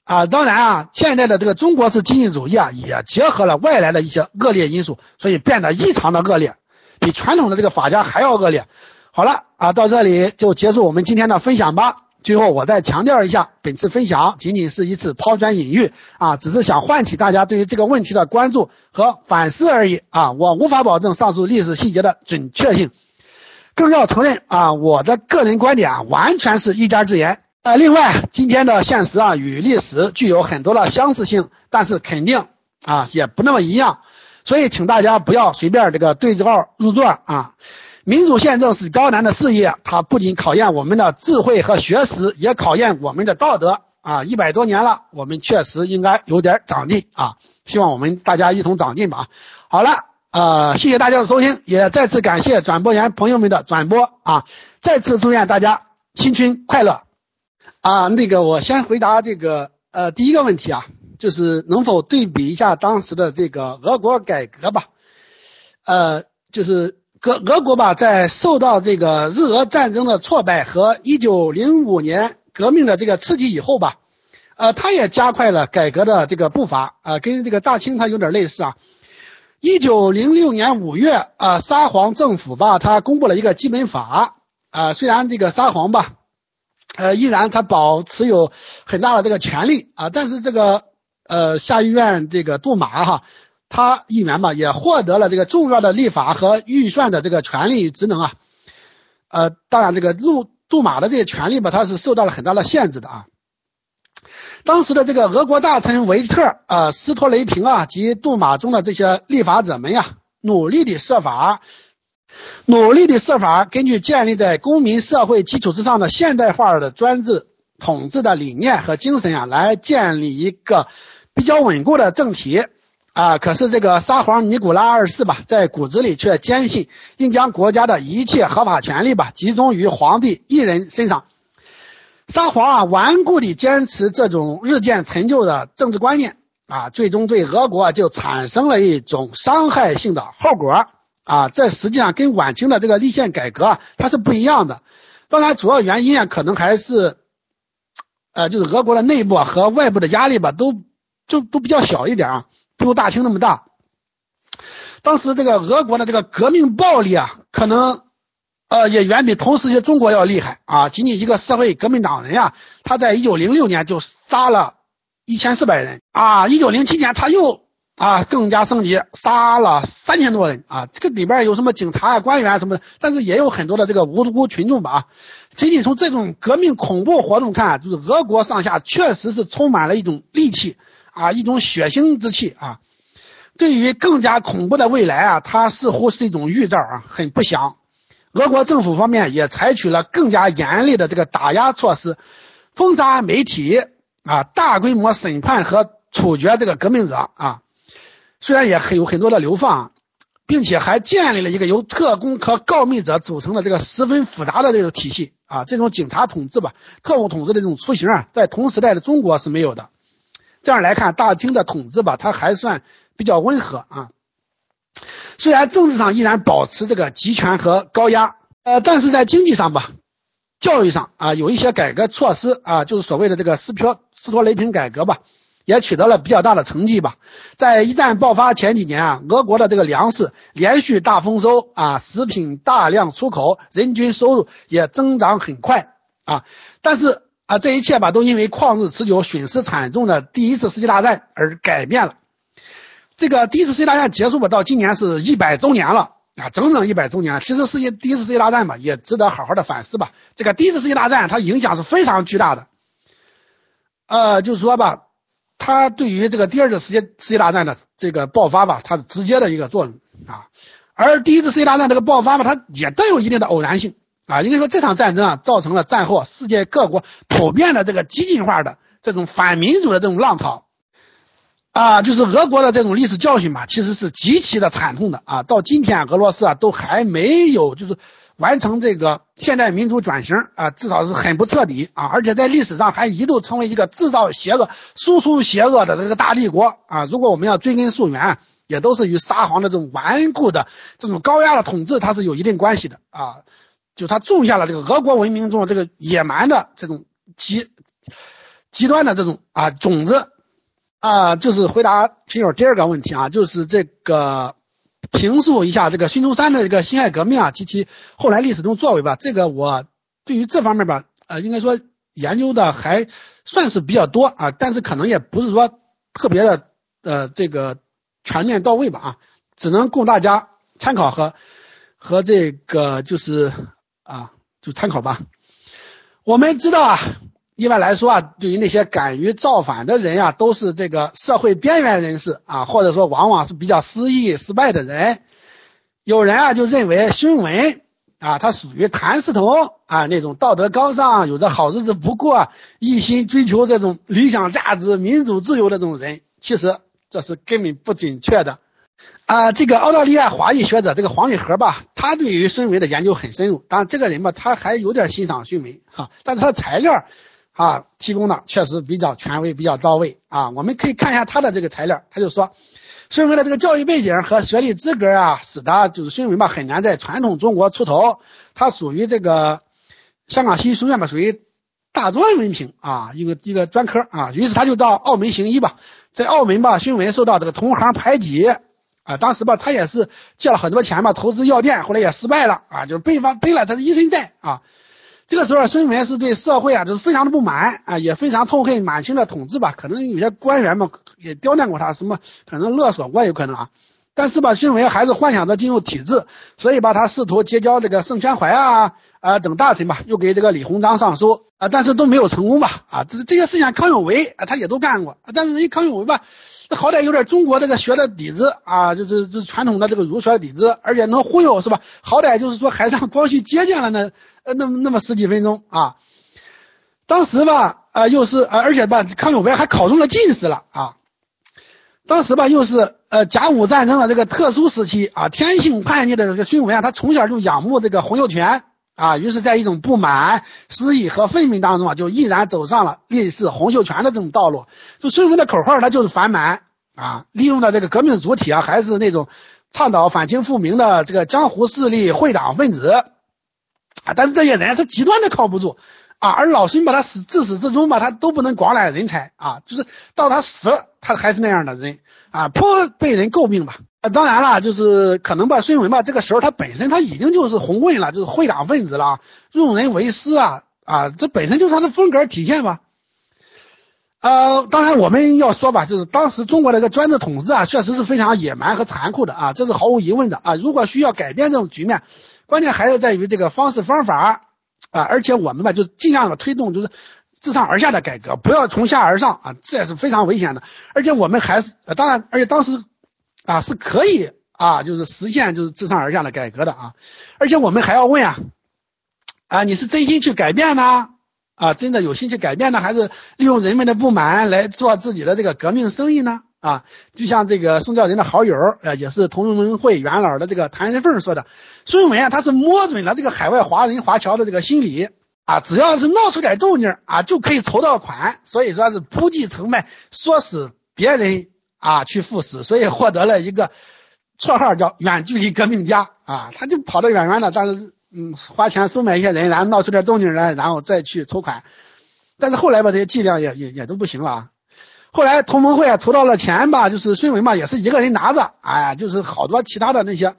啊。当然啊，现在的这个中国式激进主义啊，也结合了外来的一些恶劣因素，所以变得异常的恶劣，比传统的这个法家还要恶劣。好了啊，到这里就结束我们今天的分享吧。最后，我再强调一下，本次分享仅仅是一次抛砖引玉啊，只是想唤起大家对于这个问题的关注和反思而已啊。我无法保证上述历史细节的准确性，更要承认啊，我的个人观点啊，完全是一家之言啊。另外，今天的现实啊，与历史具有很多的相似性，但是肯定啊，也不那么一样，所以请大家不要随便这个对号入座啊。民主宪政是高难的事业，它不仅考验我们的智慧和学识，也考验我们的道德啊！一百多年了，我们确实应该有点长进啊！希望我们大家一同长进吧。好了，呃，谢谢大家的收听，也再次感谢转播员朋友们的转播啊！再次祝愿大家新春快乐啊！那个，我先回答这个呃第一个问题啊，就是能否对比一下当时的这个俄国改革吧？呃，就是。俄俄国吧，在受到这个日俄战争的挫败和一九零五年革命的这个刺激以后吧，呃，他也加快了改革的这个步伐啊，跟这个大清它有点类似啊。一九零六年五月啊，沙皇政府吧，他公布了一个基本法啊，虽然这个沙皇吧，呃，依然他保持有很大的这个权利啊，但是这个呃下议院这个杜马哈。他议员嘛，也获得了这个重要的立法和预算的这个权利与职能啊。呃，当然这个杜杜马的这些权利吧，他是受到了很大的限制的啊。当时的这个俄国大臣维特啊、斯托雷平啊及杜马中的这些立法者们呀，努力的设法，努力的设法，根据建立在公民社会基础之上的现代化的专制统治的理念和精神啊，来建立一个比较稳固的政体。啊，可是这个沙皇尼古拉二世吧，在骨子里却坚信应将国家的一切合法权利吧集中于皇帝一人身上。沙皇啊，顽固地坚持这种日渐陈旧的政治观念啊，最终对俄国就产生了一种伤害性的后果啊。这实际上跟晚清的这个立宪改革啊它是不一样的。当然，主要原因啊，可能还是呃，就是俄国的内部和外部的压力吧，都就都比较小一点啊，不如大清那么大。当时这个俄国的这个革命暴力啊，可能。呃，也远比同时期中国要厉害啊！仅仅一个社会革命党人呀，他在一九零六年就杀了一千四百人啊！一九零七年他又啊更加升级，杀了三千多人啊！这个里边有什么警察啊、官员什么的，但是也有很多的这个无辜群众吧啊！仅仅从这种革命恐怖活动看，就是俄国上下确实是充满了一种戾气啊，一种血腥之气啊！对于更加恐怖的未来啊，它似乎是一种预兆啊，很不祥。俄国政府方面也采取了更加严厉的这个打压措施，封杀媒体啊，大规模审判和处决这个革命者啊，虽然也很有很多的流放，并且还建立了一个由特工和告密者组成的这个十分复杂的这个体系啊，这种警察统治吧，特务统治的这种雏形啊，在同时代的中国是没有的。这样来看，大清的统治吧，它还算比较温和啊。虽然政治上依然保持这个集权和高压，呃，但是在经济上吧，教育上啊，有一些改革措施啊，就是所谓的这个斯托斯托雷平改革吧，也取得了比较大的成绩吧。在一战爆发前几年啊，俄国的这个粮食连续大丰收啊，食品大量出口，人均收入也增长很快啊。但是啊，这一切吧，都因为旷日持久、损失惨重的第一次世界大战而改变了。这个第一次世界大战结束吧，到今年是一百周年了啊，整整一百周年了。其实世界第一次世界大战吧，也值得好好的反思吧。这个第一次世界大战它影响是非常巨大的，呃，就是说吧，它对于这个第二次世界世界大战的这个爆发吧，它是直接的一个作用啊。而第一次世界大战这个爆发吧，它也带有一定的偶然性啊。应该说这场战争啊，造成了战后世界各国普遍的这个激进化的这种反民主的这种浪潮。啊，就是俄国的这种历史教训嘛，其实是极其的惨痛的啊。到今天，俄罗斯啊都还没有就是完成这个现代民主转型啊，至少是很不彻底啊。而且在历史上还一度成为一个制造邪恶、输出邪恶的这个大帝国啊。如果我们要追根溯源，也都是与沙皇的这种顽固的这种高压的统治，它是有一定关系的啊。就他种下了这个俄国文明中这个野蛮的这种极极端的这种啊种子。啊，就是回答群友第二个问题啊，就是这个评述一下这个孙中山的这个辛亥革命啊及其后来历史中作为吧。这个我对于这方面吧，呃，应该说研究的还算是比较多啊，但是可能也不是说特别的呃这个全面到位吧啊，只能供大家参考和和这个就是啊就参考吧。我们知道啊。一般来说啊，对于那些敢于造反的人呀，都是这个社会边缘人士啊，或者说往往是比较失意失败的人。有人啊就认为孙文啊，他属于谭嗣同啊那种道德高尚、有着好日子不过、一心追求这种理想价值、民主自由的这种人。其实这是根本不准确的啊。这个澳大利亚华裔学者这个黄伟和吧，他对于孙文的研究很深入。当然，这个人吧，他还有点欣赏孙文哈，但是他的材料。啊，提供的确实比较权威，比较到位啊。我们可以看一下他的这个材料，他就说，孙文的这个教育背景和学历资格啊，使他就是孙文吧，很难在传统中国出头。他属于这个香港西医书院吧，属于大专文凭啊，一个一个专科啊。于是他就到澳门行医吧，在澳门吧，孙文受到这个同行排挤啊。当时吧，他也是借了很多钱吧，投资药店，后来也失败了啊，就是背方背了他的一身债啊。这个时候，孙文是对社会啊，就是非常的不满啊，也非常痛恨满清的统治吧。可能有些官员们也刁难过他，什么可能勒索过，有可能啊。但是吧，孙文还是幻想着进入体制，所以吧，他试图结交这个盛宣怀啊啊等大臣吧，又给这个李鸿章上书啊，但是都没有成功吧啊。这这些事情，康有为啊，他也都干过，但是人康有为吧。这好歹有点中国这个学的底子啊，就是这传统的这个儒学的底子，而且能忽悠是吧？好歹就是说还让光绪接见了呢那么那么十几分钟啊。当时吧啊又是啊而且吧康有为还考中了进士了啊。当时吧，又是呃甲午战争的这个特殊时期啊，天性叛逆的这个孙文啊，他从小就仰慕这个洪秀全啊，于是，在一种不满、失意和愤懑当中啊，就毅然走上了类似洪秀全的这种道路。就孙文的口号，他就是反满啊，利用的这个革命主体啊，还是那种倡导反清复明的这个江湖势力、会党分子但是这些人是极端的靠不住。啊，而老孙把他死自始至终吧，他都不能广揽人才啊，就是到他死了，他还是那样的人啊，颇被人诟病吧。啊，当然了，就是可能吧，孙文吧，这个时候他本身他已经就是红棍了，就是会党分子了，用人为师啊啊，这本身就是他的风格体现吧。呃，当然我们要说吧，就是当时中国的这个专制统治啊，确实是非常野蛮和残酷的啊，这是毫无疑问的啊。如果需要改变这种局面，关键还是在于这个方式方法。啊，而且我们吧，就尽量的推动，就是自上而下的改革，不要从下而上啊，这也是非常危险的。而且我们还是，当然，而且当时啊是可以啊，就是实现就是自上而下的改革的啊。而且我们还要问啊，啊，你是真心去改变呢？啊，真的有心去改变呢，还是利用人们的不满来做自己的这个革命生意呢？啊，就像这个宋教仁的好友，呃，也是同盟会元老的这个谭仁凤说的，孙文啊，他是摸准了这个海外华人华侨的这个心理啊，只要是闹出点动静啊，就可以筹到款，所以说是铺计成败，唆使别人啊去赴死，所以获得了一个绰号叫远距离革命家啊，他就跑得远远的，但是嗯，花钱收买一些人，然后闹出点动静来，然后再去筹款，但是后来吧，这些伎俩也也也都不行了啊。后来同盟会啊筹到了钱吧，就是孙文嘛也是一个人拿着，哎呀，就是好多其他的那些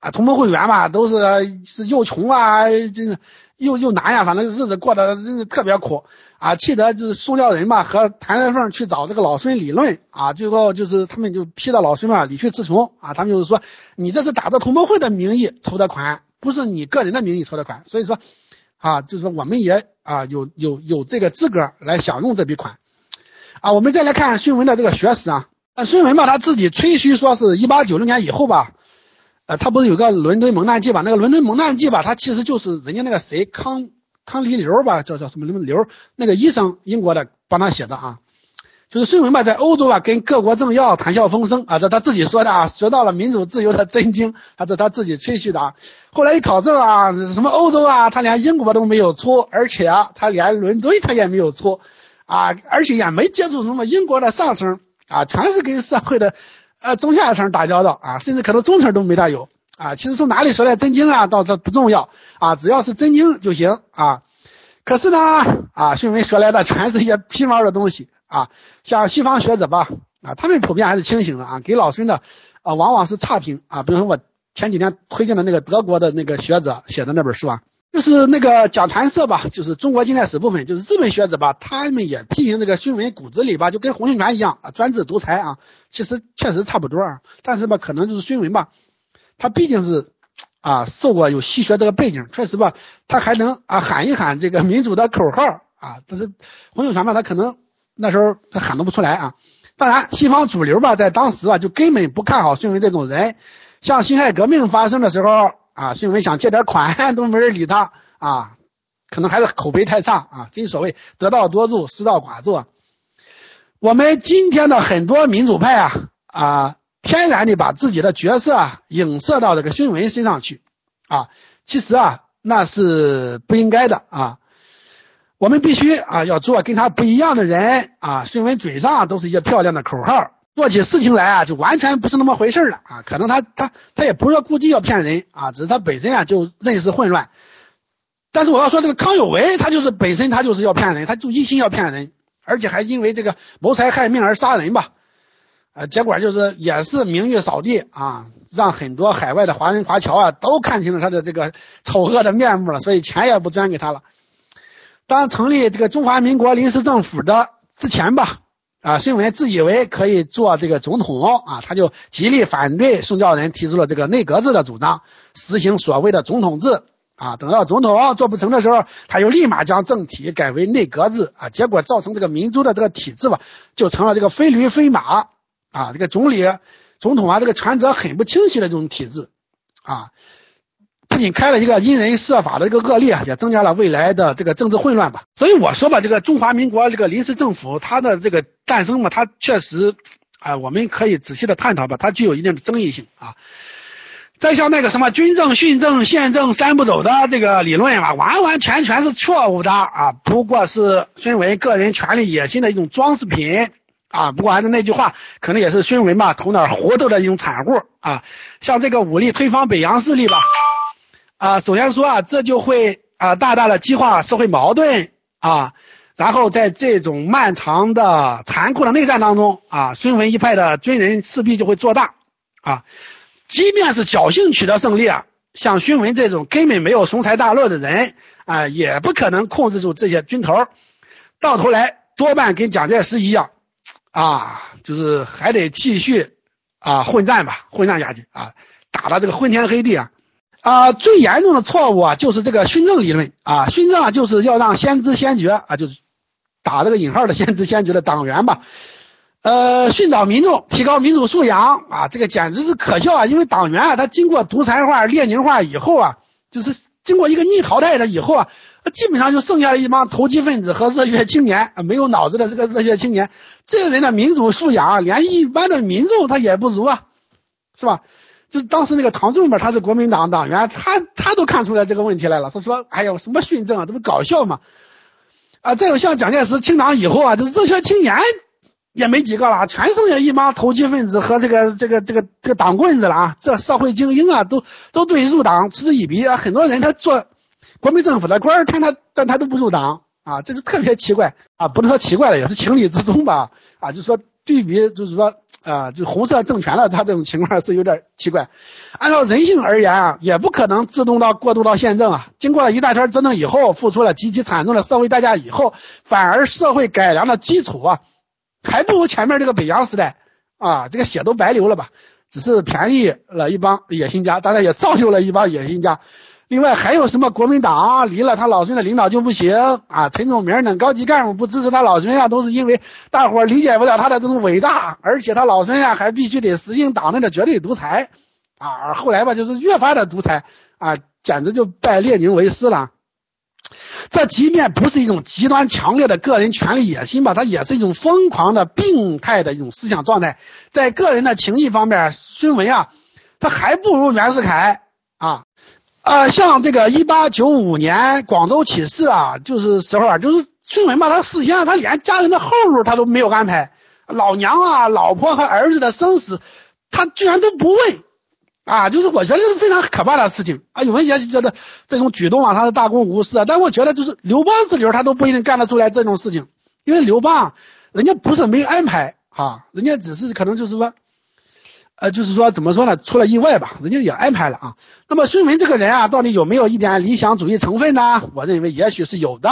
啊同盟会员嘛都是是又穷啊，就是又又难呀，反正日子过得真是特别苦。啊，气得就是宋教仁嘛和谭仁凤去找这个老孙理论。啊，最后就是他们就批到老孙嘛理屈词穷啊，他们就是说你这是打着同盟会的名义筹的款，不是你个人的名义筹的款，所以说啊，就是我们也啊有有有这个资格来享用这笔款。啊，我们再来看孙文的这个学史啊。孙文吧，他自己吹嘘说是一八九六年以后吧，呃，他不是有个伦敦蒙难记吧？那个伦敦蒙难记吧，他其实就是人家那个谁康康黎流吧，叫叫什么什么流那个医生，英国的帮他写的啊。就是孙文吧，在欧洲啊，跟各国政要谈笑风生啊，这他自己说的啊，学到了民主自由的真经，还是他自己吹嘘的啊。后来一考证啊，什么欧洲啊，他连英国都没有出，而且啊，他连伦敦他也没有出。啊，而且也没接触什么英国的上层啊，全是跟社会的呃中下层打交道啊，甚至可能中层都没大有啊。其实从哪里学来真经啊，倒这不重要啊，只要是真经就行啊。可是呢啊，孙文学来的全是一些皮毛的东西啊，像西方学者吧啊，他们普遍还是清醒的啊，给老孙的啊往往是差评啊。比如说我前几天推荐的那个德国的那个学者写的那本书啊。就是那个讲坛社吧，就是中国近代史部分，就是日本学者吧，他们也批评这个孙文骨子里吧，就跟洪秀全一样啊，专制独裁啊，其实确实差不多啊，但是吧，可能就是孙文吧，他毕竟是啊，受过有西学这个背景，确实吧，他还能啊喊一喊这个民主的口号啊，但是洪秀全吧，他可能那时候他喊都不出来啊。当然，西方主流吧，在当时啊，就根本不看好孙文这种人，像辛亥革命发生的时候。啊，孙文想借点款 (laughs) 都没人理他啊，可能还是口碑太差啊。正所谓得道多助，失道寡助。我们今天的很多民主派啊啊，天然的把自己的角色啊影射到这个孙文身上去啊，其实啊那是不应该的啊。我们必须啊要做跟他不一样的人啊。孙文嘴上都是一些漂亮的口号。做起事情来啊，就完全不是那么回事了啊！可能他他他也不是说故意要骗人啊，只是他本身啊就认识混乱。但是我要说这个康有为，他就是本身他就是要骗人，他就一心要骗人，而且还因为这个谋财害命而杀人吧？呃，结果就是也是名誉扫地啊，让很多海外的华人华侨啊都看清了他的这个丑恶的面目了，所以钱也不捐给他了。当成立这个中华民国临时政府的之前吧。啊，孙文自以为可以做这个总统啊，他就极力反对宋教仁提出了这个内阁制的主张，实行所谓的总统制啊。等到总统做不成的时候，他又立马将政体改为内阁制啊。结果造成这个民族的这个体制吧，就成了这个非驴非马啊，这个总理、总统啊，这个权责很不清晰的这种体制啊。不仅开了一个因人设法的一个恶例啊，也增加了未来的这个政治混乱吧。所以我说吧，这个中华民国这个临时政府它的这个诞生嘛，它确实啊，我们可以仔细的探讨吧，它具有一定的争议性啊。再像那个什么军政、训政、宪政三步走的这个理论啊，完完全全是错误的啊，不过是孙文个人权力野心的一种装饰品啊。不过还是那句话，可能也是孙文吧头脑糊涂的一种产物啊。像这个武力推翻北洋势力吧，啊，首先说啊，这就会啊大大的激化社会矛盾啊，然后在这种漫长的残酷的内战当中啊，孙文一派的军人势必就会做大啊。即便是侥幸取得胜利啊，像孙文这种根本没有雄才大略的人啊，也不可能控制住这些军头，到头来多半跟蒋介石一样啊，就是还得继续啊混战吧，混战下去啊，打的这个昏天黑地啊啊！最严重的错误啊，就是这个训政理论啊，训政啊就是要让先知先觉啊，就是打这个引号的先知先觉的党员吧。呃，训导民众，提高民主素养啊，这个简直是可笑啊！因为党员啊，他经过独裁化、列宁化以后啊，就是经过一个逆淘汰的以后啊，基本上就剩下了一帮投机分子和热血青年啊，没有脑子的这个热血青年，这个人的民主素养啊连一般的民众他也不如啊，是吧？就当时那个唐仲嘛，他是国民党党员，他他都看出来这个问题来了，他说：“哎呦，什么训政啊，这不搞笑吗？”啊，再有像蒋介石清党以后啊，就是热血青年。也没几个了，全剩下一帮投机分子和这个这个这个这个党棍子了啊！这社会精英啊，都都对入党嗤之以鼻啊！很多人他做国民政府的官，看他但他都不入党啊，这就特别奇怪啊！不能说奇怪了，也是情理之中吧？啊，就说对比，就是说啊，就红色政权了，他这种情况是有点奇怪。按照人性而言啊，也不可能自动到过渡到宪政啊。经过了一大圈折腾以后，付出了极其惨重的社会代价以后，反而社会改良的基础啊。还不如前面这个北洋时代啊，这个血都白流了吧？只是便宜了一帮野心家，当然也造就了一帮野心家。另外还有什么国民党离了他老孙的领导就不行啊？陈忠明等高级干部不支持他老孙呀，都是因为大伙理解不了他的这种伟大，而且他老孙呀还必须得实行党内的绝对独裁啊。而后来吧，就是越发的独裁啊，简直就拜列宁为师了。这即便不是一种极端强烈的个人权利野心吧，它也是一种疯狂的病态的一种思想状态。在个人的情谊方面，孙文啊，他还不如袁世凯啊啊！像这个一八九五年广州起事啊，就是时候啊，就是孙文吧，他事先他连家人的后路他都没有安排，老娘啊、老婆和儿子的生死，他居然都不问。啊，就是我觉得是非常可怕的事情啊！有人也觉得这种举动啊，他是大公无私啊，但我觉得就是刘邦这流他都不一定干得出来这种事情，因为刘邦人家不是没安排啊，人家只是可能就是说，呃，就是说怎么说呢，出了意外吧，人家也安排了啊。那么孙文这个人啊，到底有没有一点理想主义成分呢？我认为也许是有的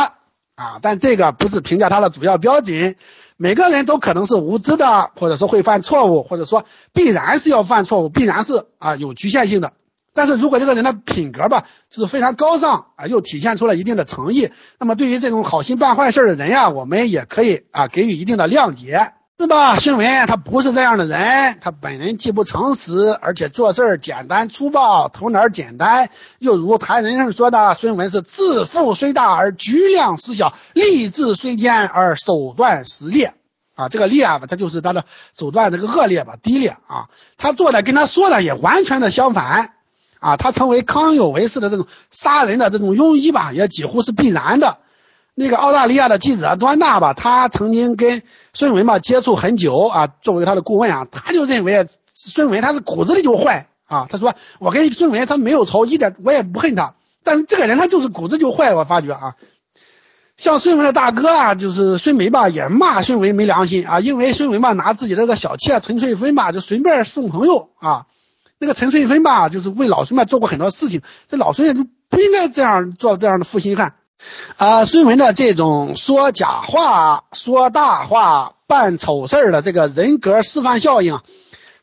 啊，但这个不是评价他的主要标准。每个人都可能是无知的，或者说会犯错误，或者说必然是要犯错误，必然是啊有局限性的。但是如果这个人的品格吧，就是非常高尚啊，又体现出了一定的诚意，那么对于这种好心办坏事的人呀，我们也可以啊给予一定的谅解，是吧？孙文他不是这样的人，他本人既不诚实，而且做事简单粗暴，头脑简单。又如谭仁胜说的，孙文是自负虽大而局量实小，立志虽坚而手段实劣。啊，这个劣吧，他就是他的手段这个恶劣吧，低劣啊。他做的跟他说的也完全的相反啊。他成为康有为式的这种杀人的这种庸医吧，也几乎是必然的。那个澳大利亚的记者端纳吧，他曾经跟孙文吧接触很久啊，作为他的顾问啊，他就认为孙文他是骨子里就坏啊。他说我跟孙文他没有仇，一点我也不恨他，但是这个人他就是骨子就坏，我发觉啊。像孙文的大哥啊，就是孙梅吧，也骂孙文没良心啊，因为孙文吧拿自己那个小妾陈翠芬吧，就随便送朋友啊。那个陈翠芬吧，就是为老孙吧做过很多事情，这老孙也就不应该这样做这样的负心汉啊。孙文的这种说假话、说大话、办丑事儿的这个人格示范效应。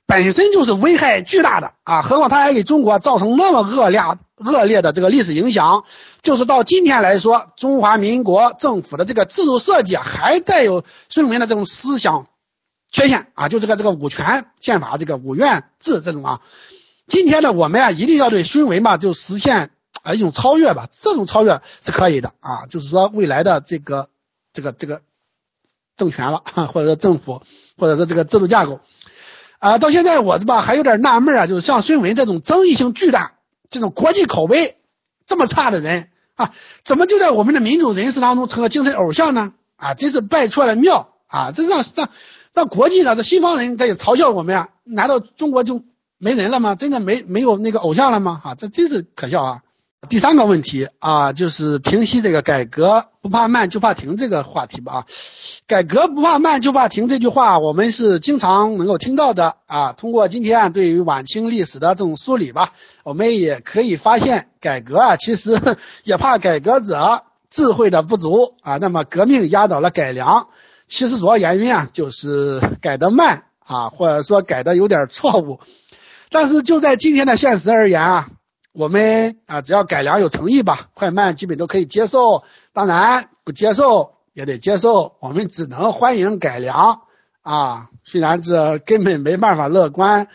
本身就是危害巨大的啊，何况他还给中国造成那么恶劣恶劣的这个历史影响。就是到今天来说，中华民国政府的这个制度设计还带有孙文的这种思想缺陷啊，就这个这个五权宪法这个五院制这种啊。今天呢，我们啊一定要对孙文吧就实现啊一种超越吧，这种超越是可以的啊，就是说未来的这个这个这个政权了，(laughs) 或者说政府，或者说这个制度架构。啊，到现在我这吧还有点纳闷啊，就是像孙文这种争议性巨大、这种国际口碑这么差的人啊，怎么就在我们的民主人士当中成了精神偶像呢？啊，真是拜错了庙啊！这让让让国际上这西方人在嘲笑我们呀？难道中国就没人了吗？真的没没有那个偶像了吗？啊，这真是可笑啊！第三个问题啊，就是平息这个改革不怕慢就怕停这个话题吧啊，改革不怕慢就怕停这句话，我们是经常能够听到的啊。通过今天对于晚清历史的这种梳理吧，我们也可以发现，改革啊，其实 (laughs) 也怕改革者智慧的不足啊。那么革命压倒了改良，其实主要原因啊，就是改得慢啊，或者说改的有点错误。但是就在今天的现实而言啊。我们啊，只要改良有诚意吧，快慢基本都可以接受。当然不接受也得接受，我们只能欢迎改良啊。虽然这根本没办法乐观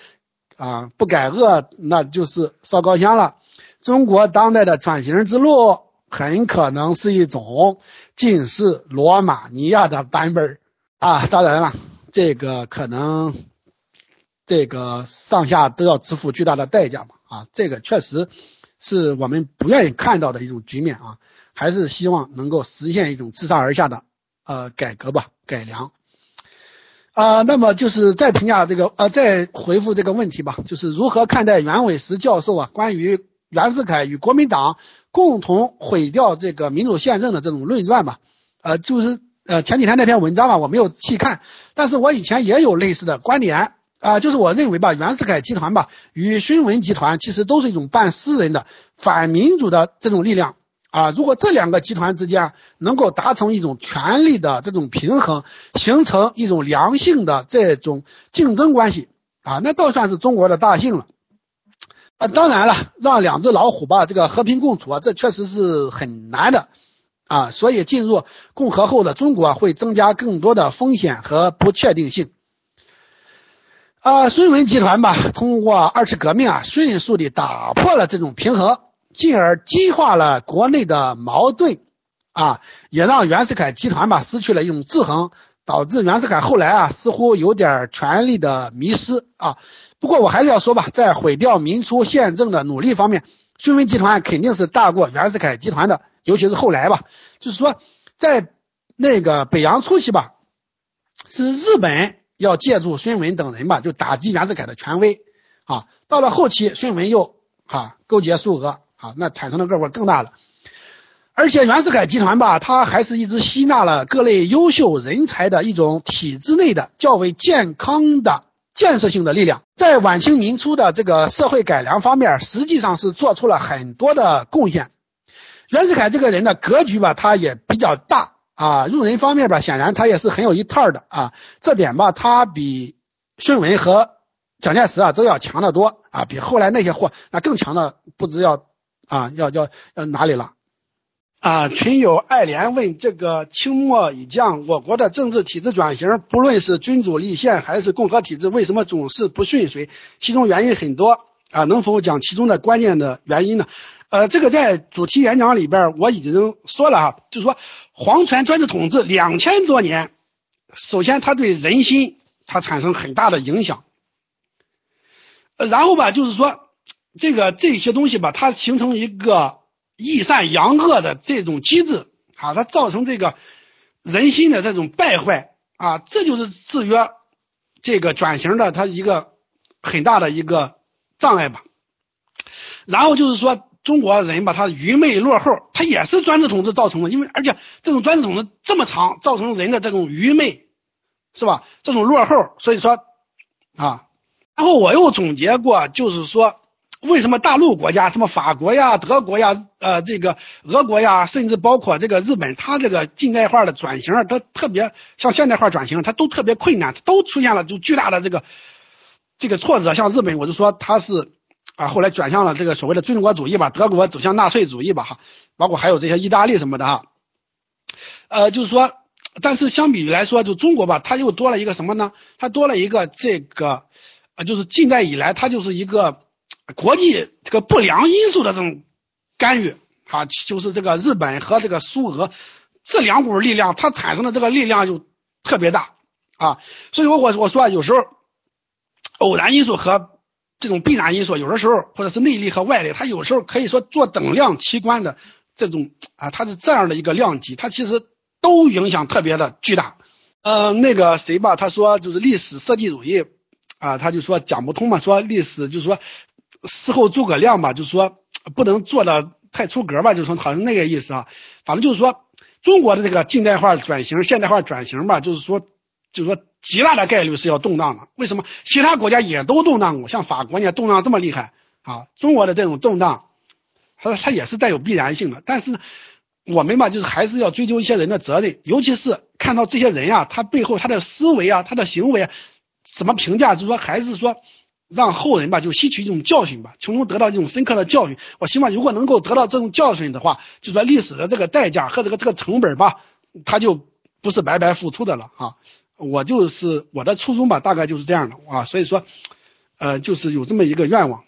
啊，不改恶那就是烧高香了。中国当代的转型之路很可能是一种近似罗马尼亚的版本啊。当然了，这个可能这个上下都要支付巨大的代价吧。啊，这个确实是我们不愿意看到的一种局面啊，还是希望能够实现一种自上而下的呃改革吧，改良啊。那么就是再评价这个呃，再回复这个问题吧，就是如何看待袁伟时教授啊关于袁世凯与国民党共同毁掉这个民主宪政的这种论断吧？呃，就是呃前几天那篇文章吧，我没有细看，但是我以前也有类似的观点。啊，就是我认为吧，袁世凯集团吧与孙文集团其实都是一种半私人的反民主的这种力量啊。如果这两个集团之间能够达成一种权力的这种平衡，形成一种良性的这种竞争关系啊，那倒算是中国的大幸了。啊，当然了，让两只老虎吧这个和平共处啊，这确实是很难的啊。所以进入共和后的中国会增加更多的风险和不确定性。啊，孙文集团吧，通过二次革命啊，迅速地打破了这种平衡，进而激化了国内的矛盾，啊，也让袁世凯集团吧失去了一种制衡，导致袁世凯后来啊似乎有点权力的迷失啊。不过我还是要说吧，在毁掉民初宪政的努力方面，孙文集团肯定是大过袁世凯集团的，尤其是后来吧，就是说在那个北洋初期吧，是日本。要借助孙文等人吧，就打击袁世凯的权威啊。到了后期，孙文又啊勾结苏俄啊，那产生的恶果更大了。而且袁世凯集团吧，他还是一直吸纳了各类优秀人才的一种体制内的较为健康的建设性的力量，在晚清民初的这个社会改良方面，实际上是做出了很多的贡献。袁世凯这个人的格局吧，他也比较大。啊，用人方面吧，显然他也是很有一套的啊。这点吧，他比孙文和蒋介石啊都要强得多啊，比后来那些货那更强的不知要啊要要要哪里了啊。群友爱莲问这个清末已降，我国的政治体制转型，不论是君主立宪还是共和体制，为什么总是不顺遂？其中原因很多啊，能否讲其中的关键的原因呢？呃，这个在主题演讲里边我已经说了哈，就是说。皇权专制统治两千多年，首先它对人心它产生很大的影响，呃，然后吧，就是说这个这些东西吧，它形成一个易善扬恶的这种机制啊，它造成这个人心的这种败坏啊，这就是制约这个转型的它一个很大的一个障碍吧。然后就是说。中国人吧，他愚昧落后，也是专制统治造成的。因为而且这种专制统治这么长，造成人的这种愚昧，是吧？这种落后，所以说啊，然后我又总结过，就是说为什么大陆国家，什么法国呀、德国呀、呃这个俄国呀，甚至包括这个日本，它这个近代化的转型，它特别像现代化转型，它都特别困难，都出现了就巨大的这个这个挫折。像日本，我就说它是。啊，后来转向了这个所谓的军国主义吧，德国走向纳粹主义吧，哈，包括还有这些意大利什么的哈，呃，就是说，但是相比于来说，就中国吧，它又多了一个什么呢？它多了一个这个，呃，就是近代以来，它就是一个国际这个不良因素的这种干预，啊，就是这个日本和这个苏俄这两股力量，它产生的这个力量就特别大啊，所以我我我说啊有时候。偶然因素和这种必然因素，有的时候或者是内力和外力，它有时候可以说做等量奇观的这种啊，它是这样的一个量级，它其实都影响特别的巨大。呃，那个谁吧，他说就是历史设计主义啊，他就说讲不通嘛，说历史就是说事后诸葛亮吧，就是说不能做的太出格吧，就是说好像那个意思啊。反正就是说中国的这个近代化转型、现代化转型吧，就是说就是说。极大的概率是要动荡的，为什么？其他国家也都动荡过，像法国呢动荡这么厉害啊！中国的这种动荡，它它也是带有必然性的。但是我们吧，就是还是要追究一些人的责任，尤其是看到这些人呀，他背后他的思维啊，他的行为啊怎么评价？就是说，还是说让后人吧，就吸取一种教训吧，从中得到一种深刻的教训。我希望如果能够得到这种教训的话，就说历史的这个代价和这个这个成本吧，他就不是白白付出的了啊。我就是我的初衷吧，大概就是这样的啊，所以说，呃，就是有这么一个愿望。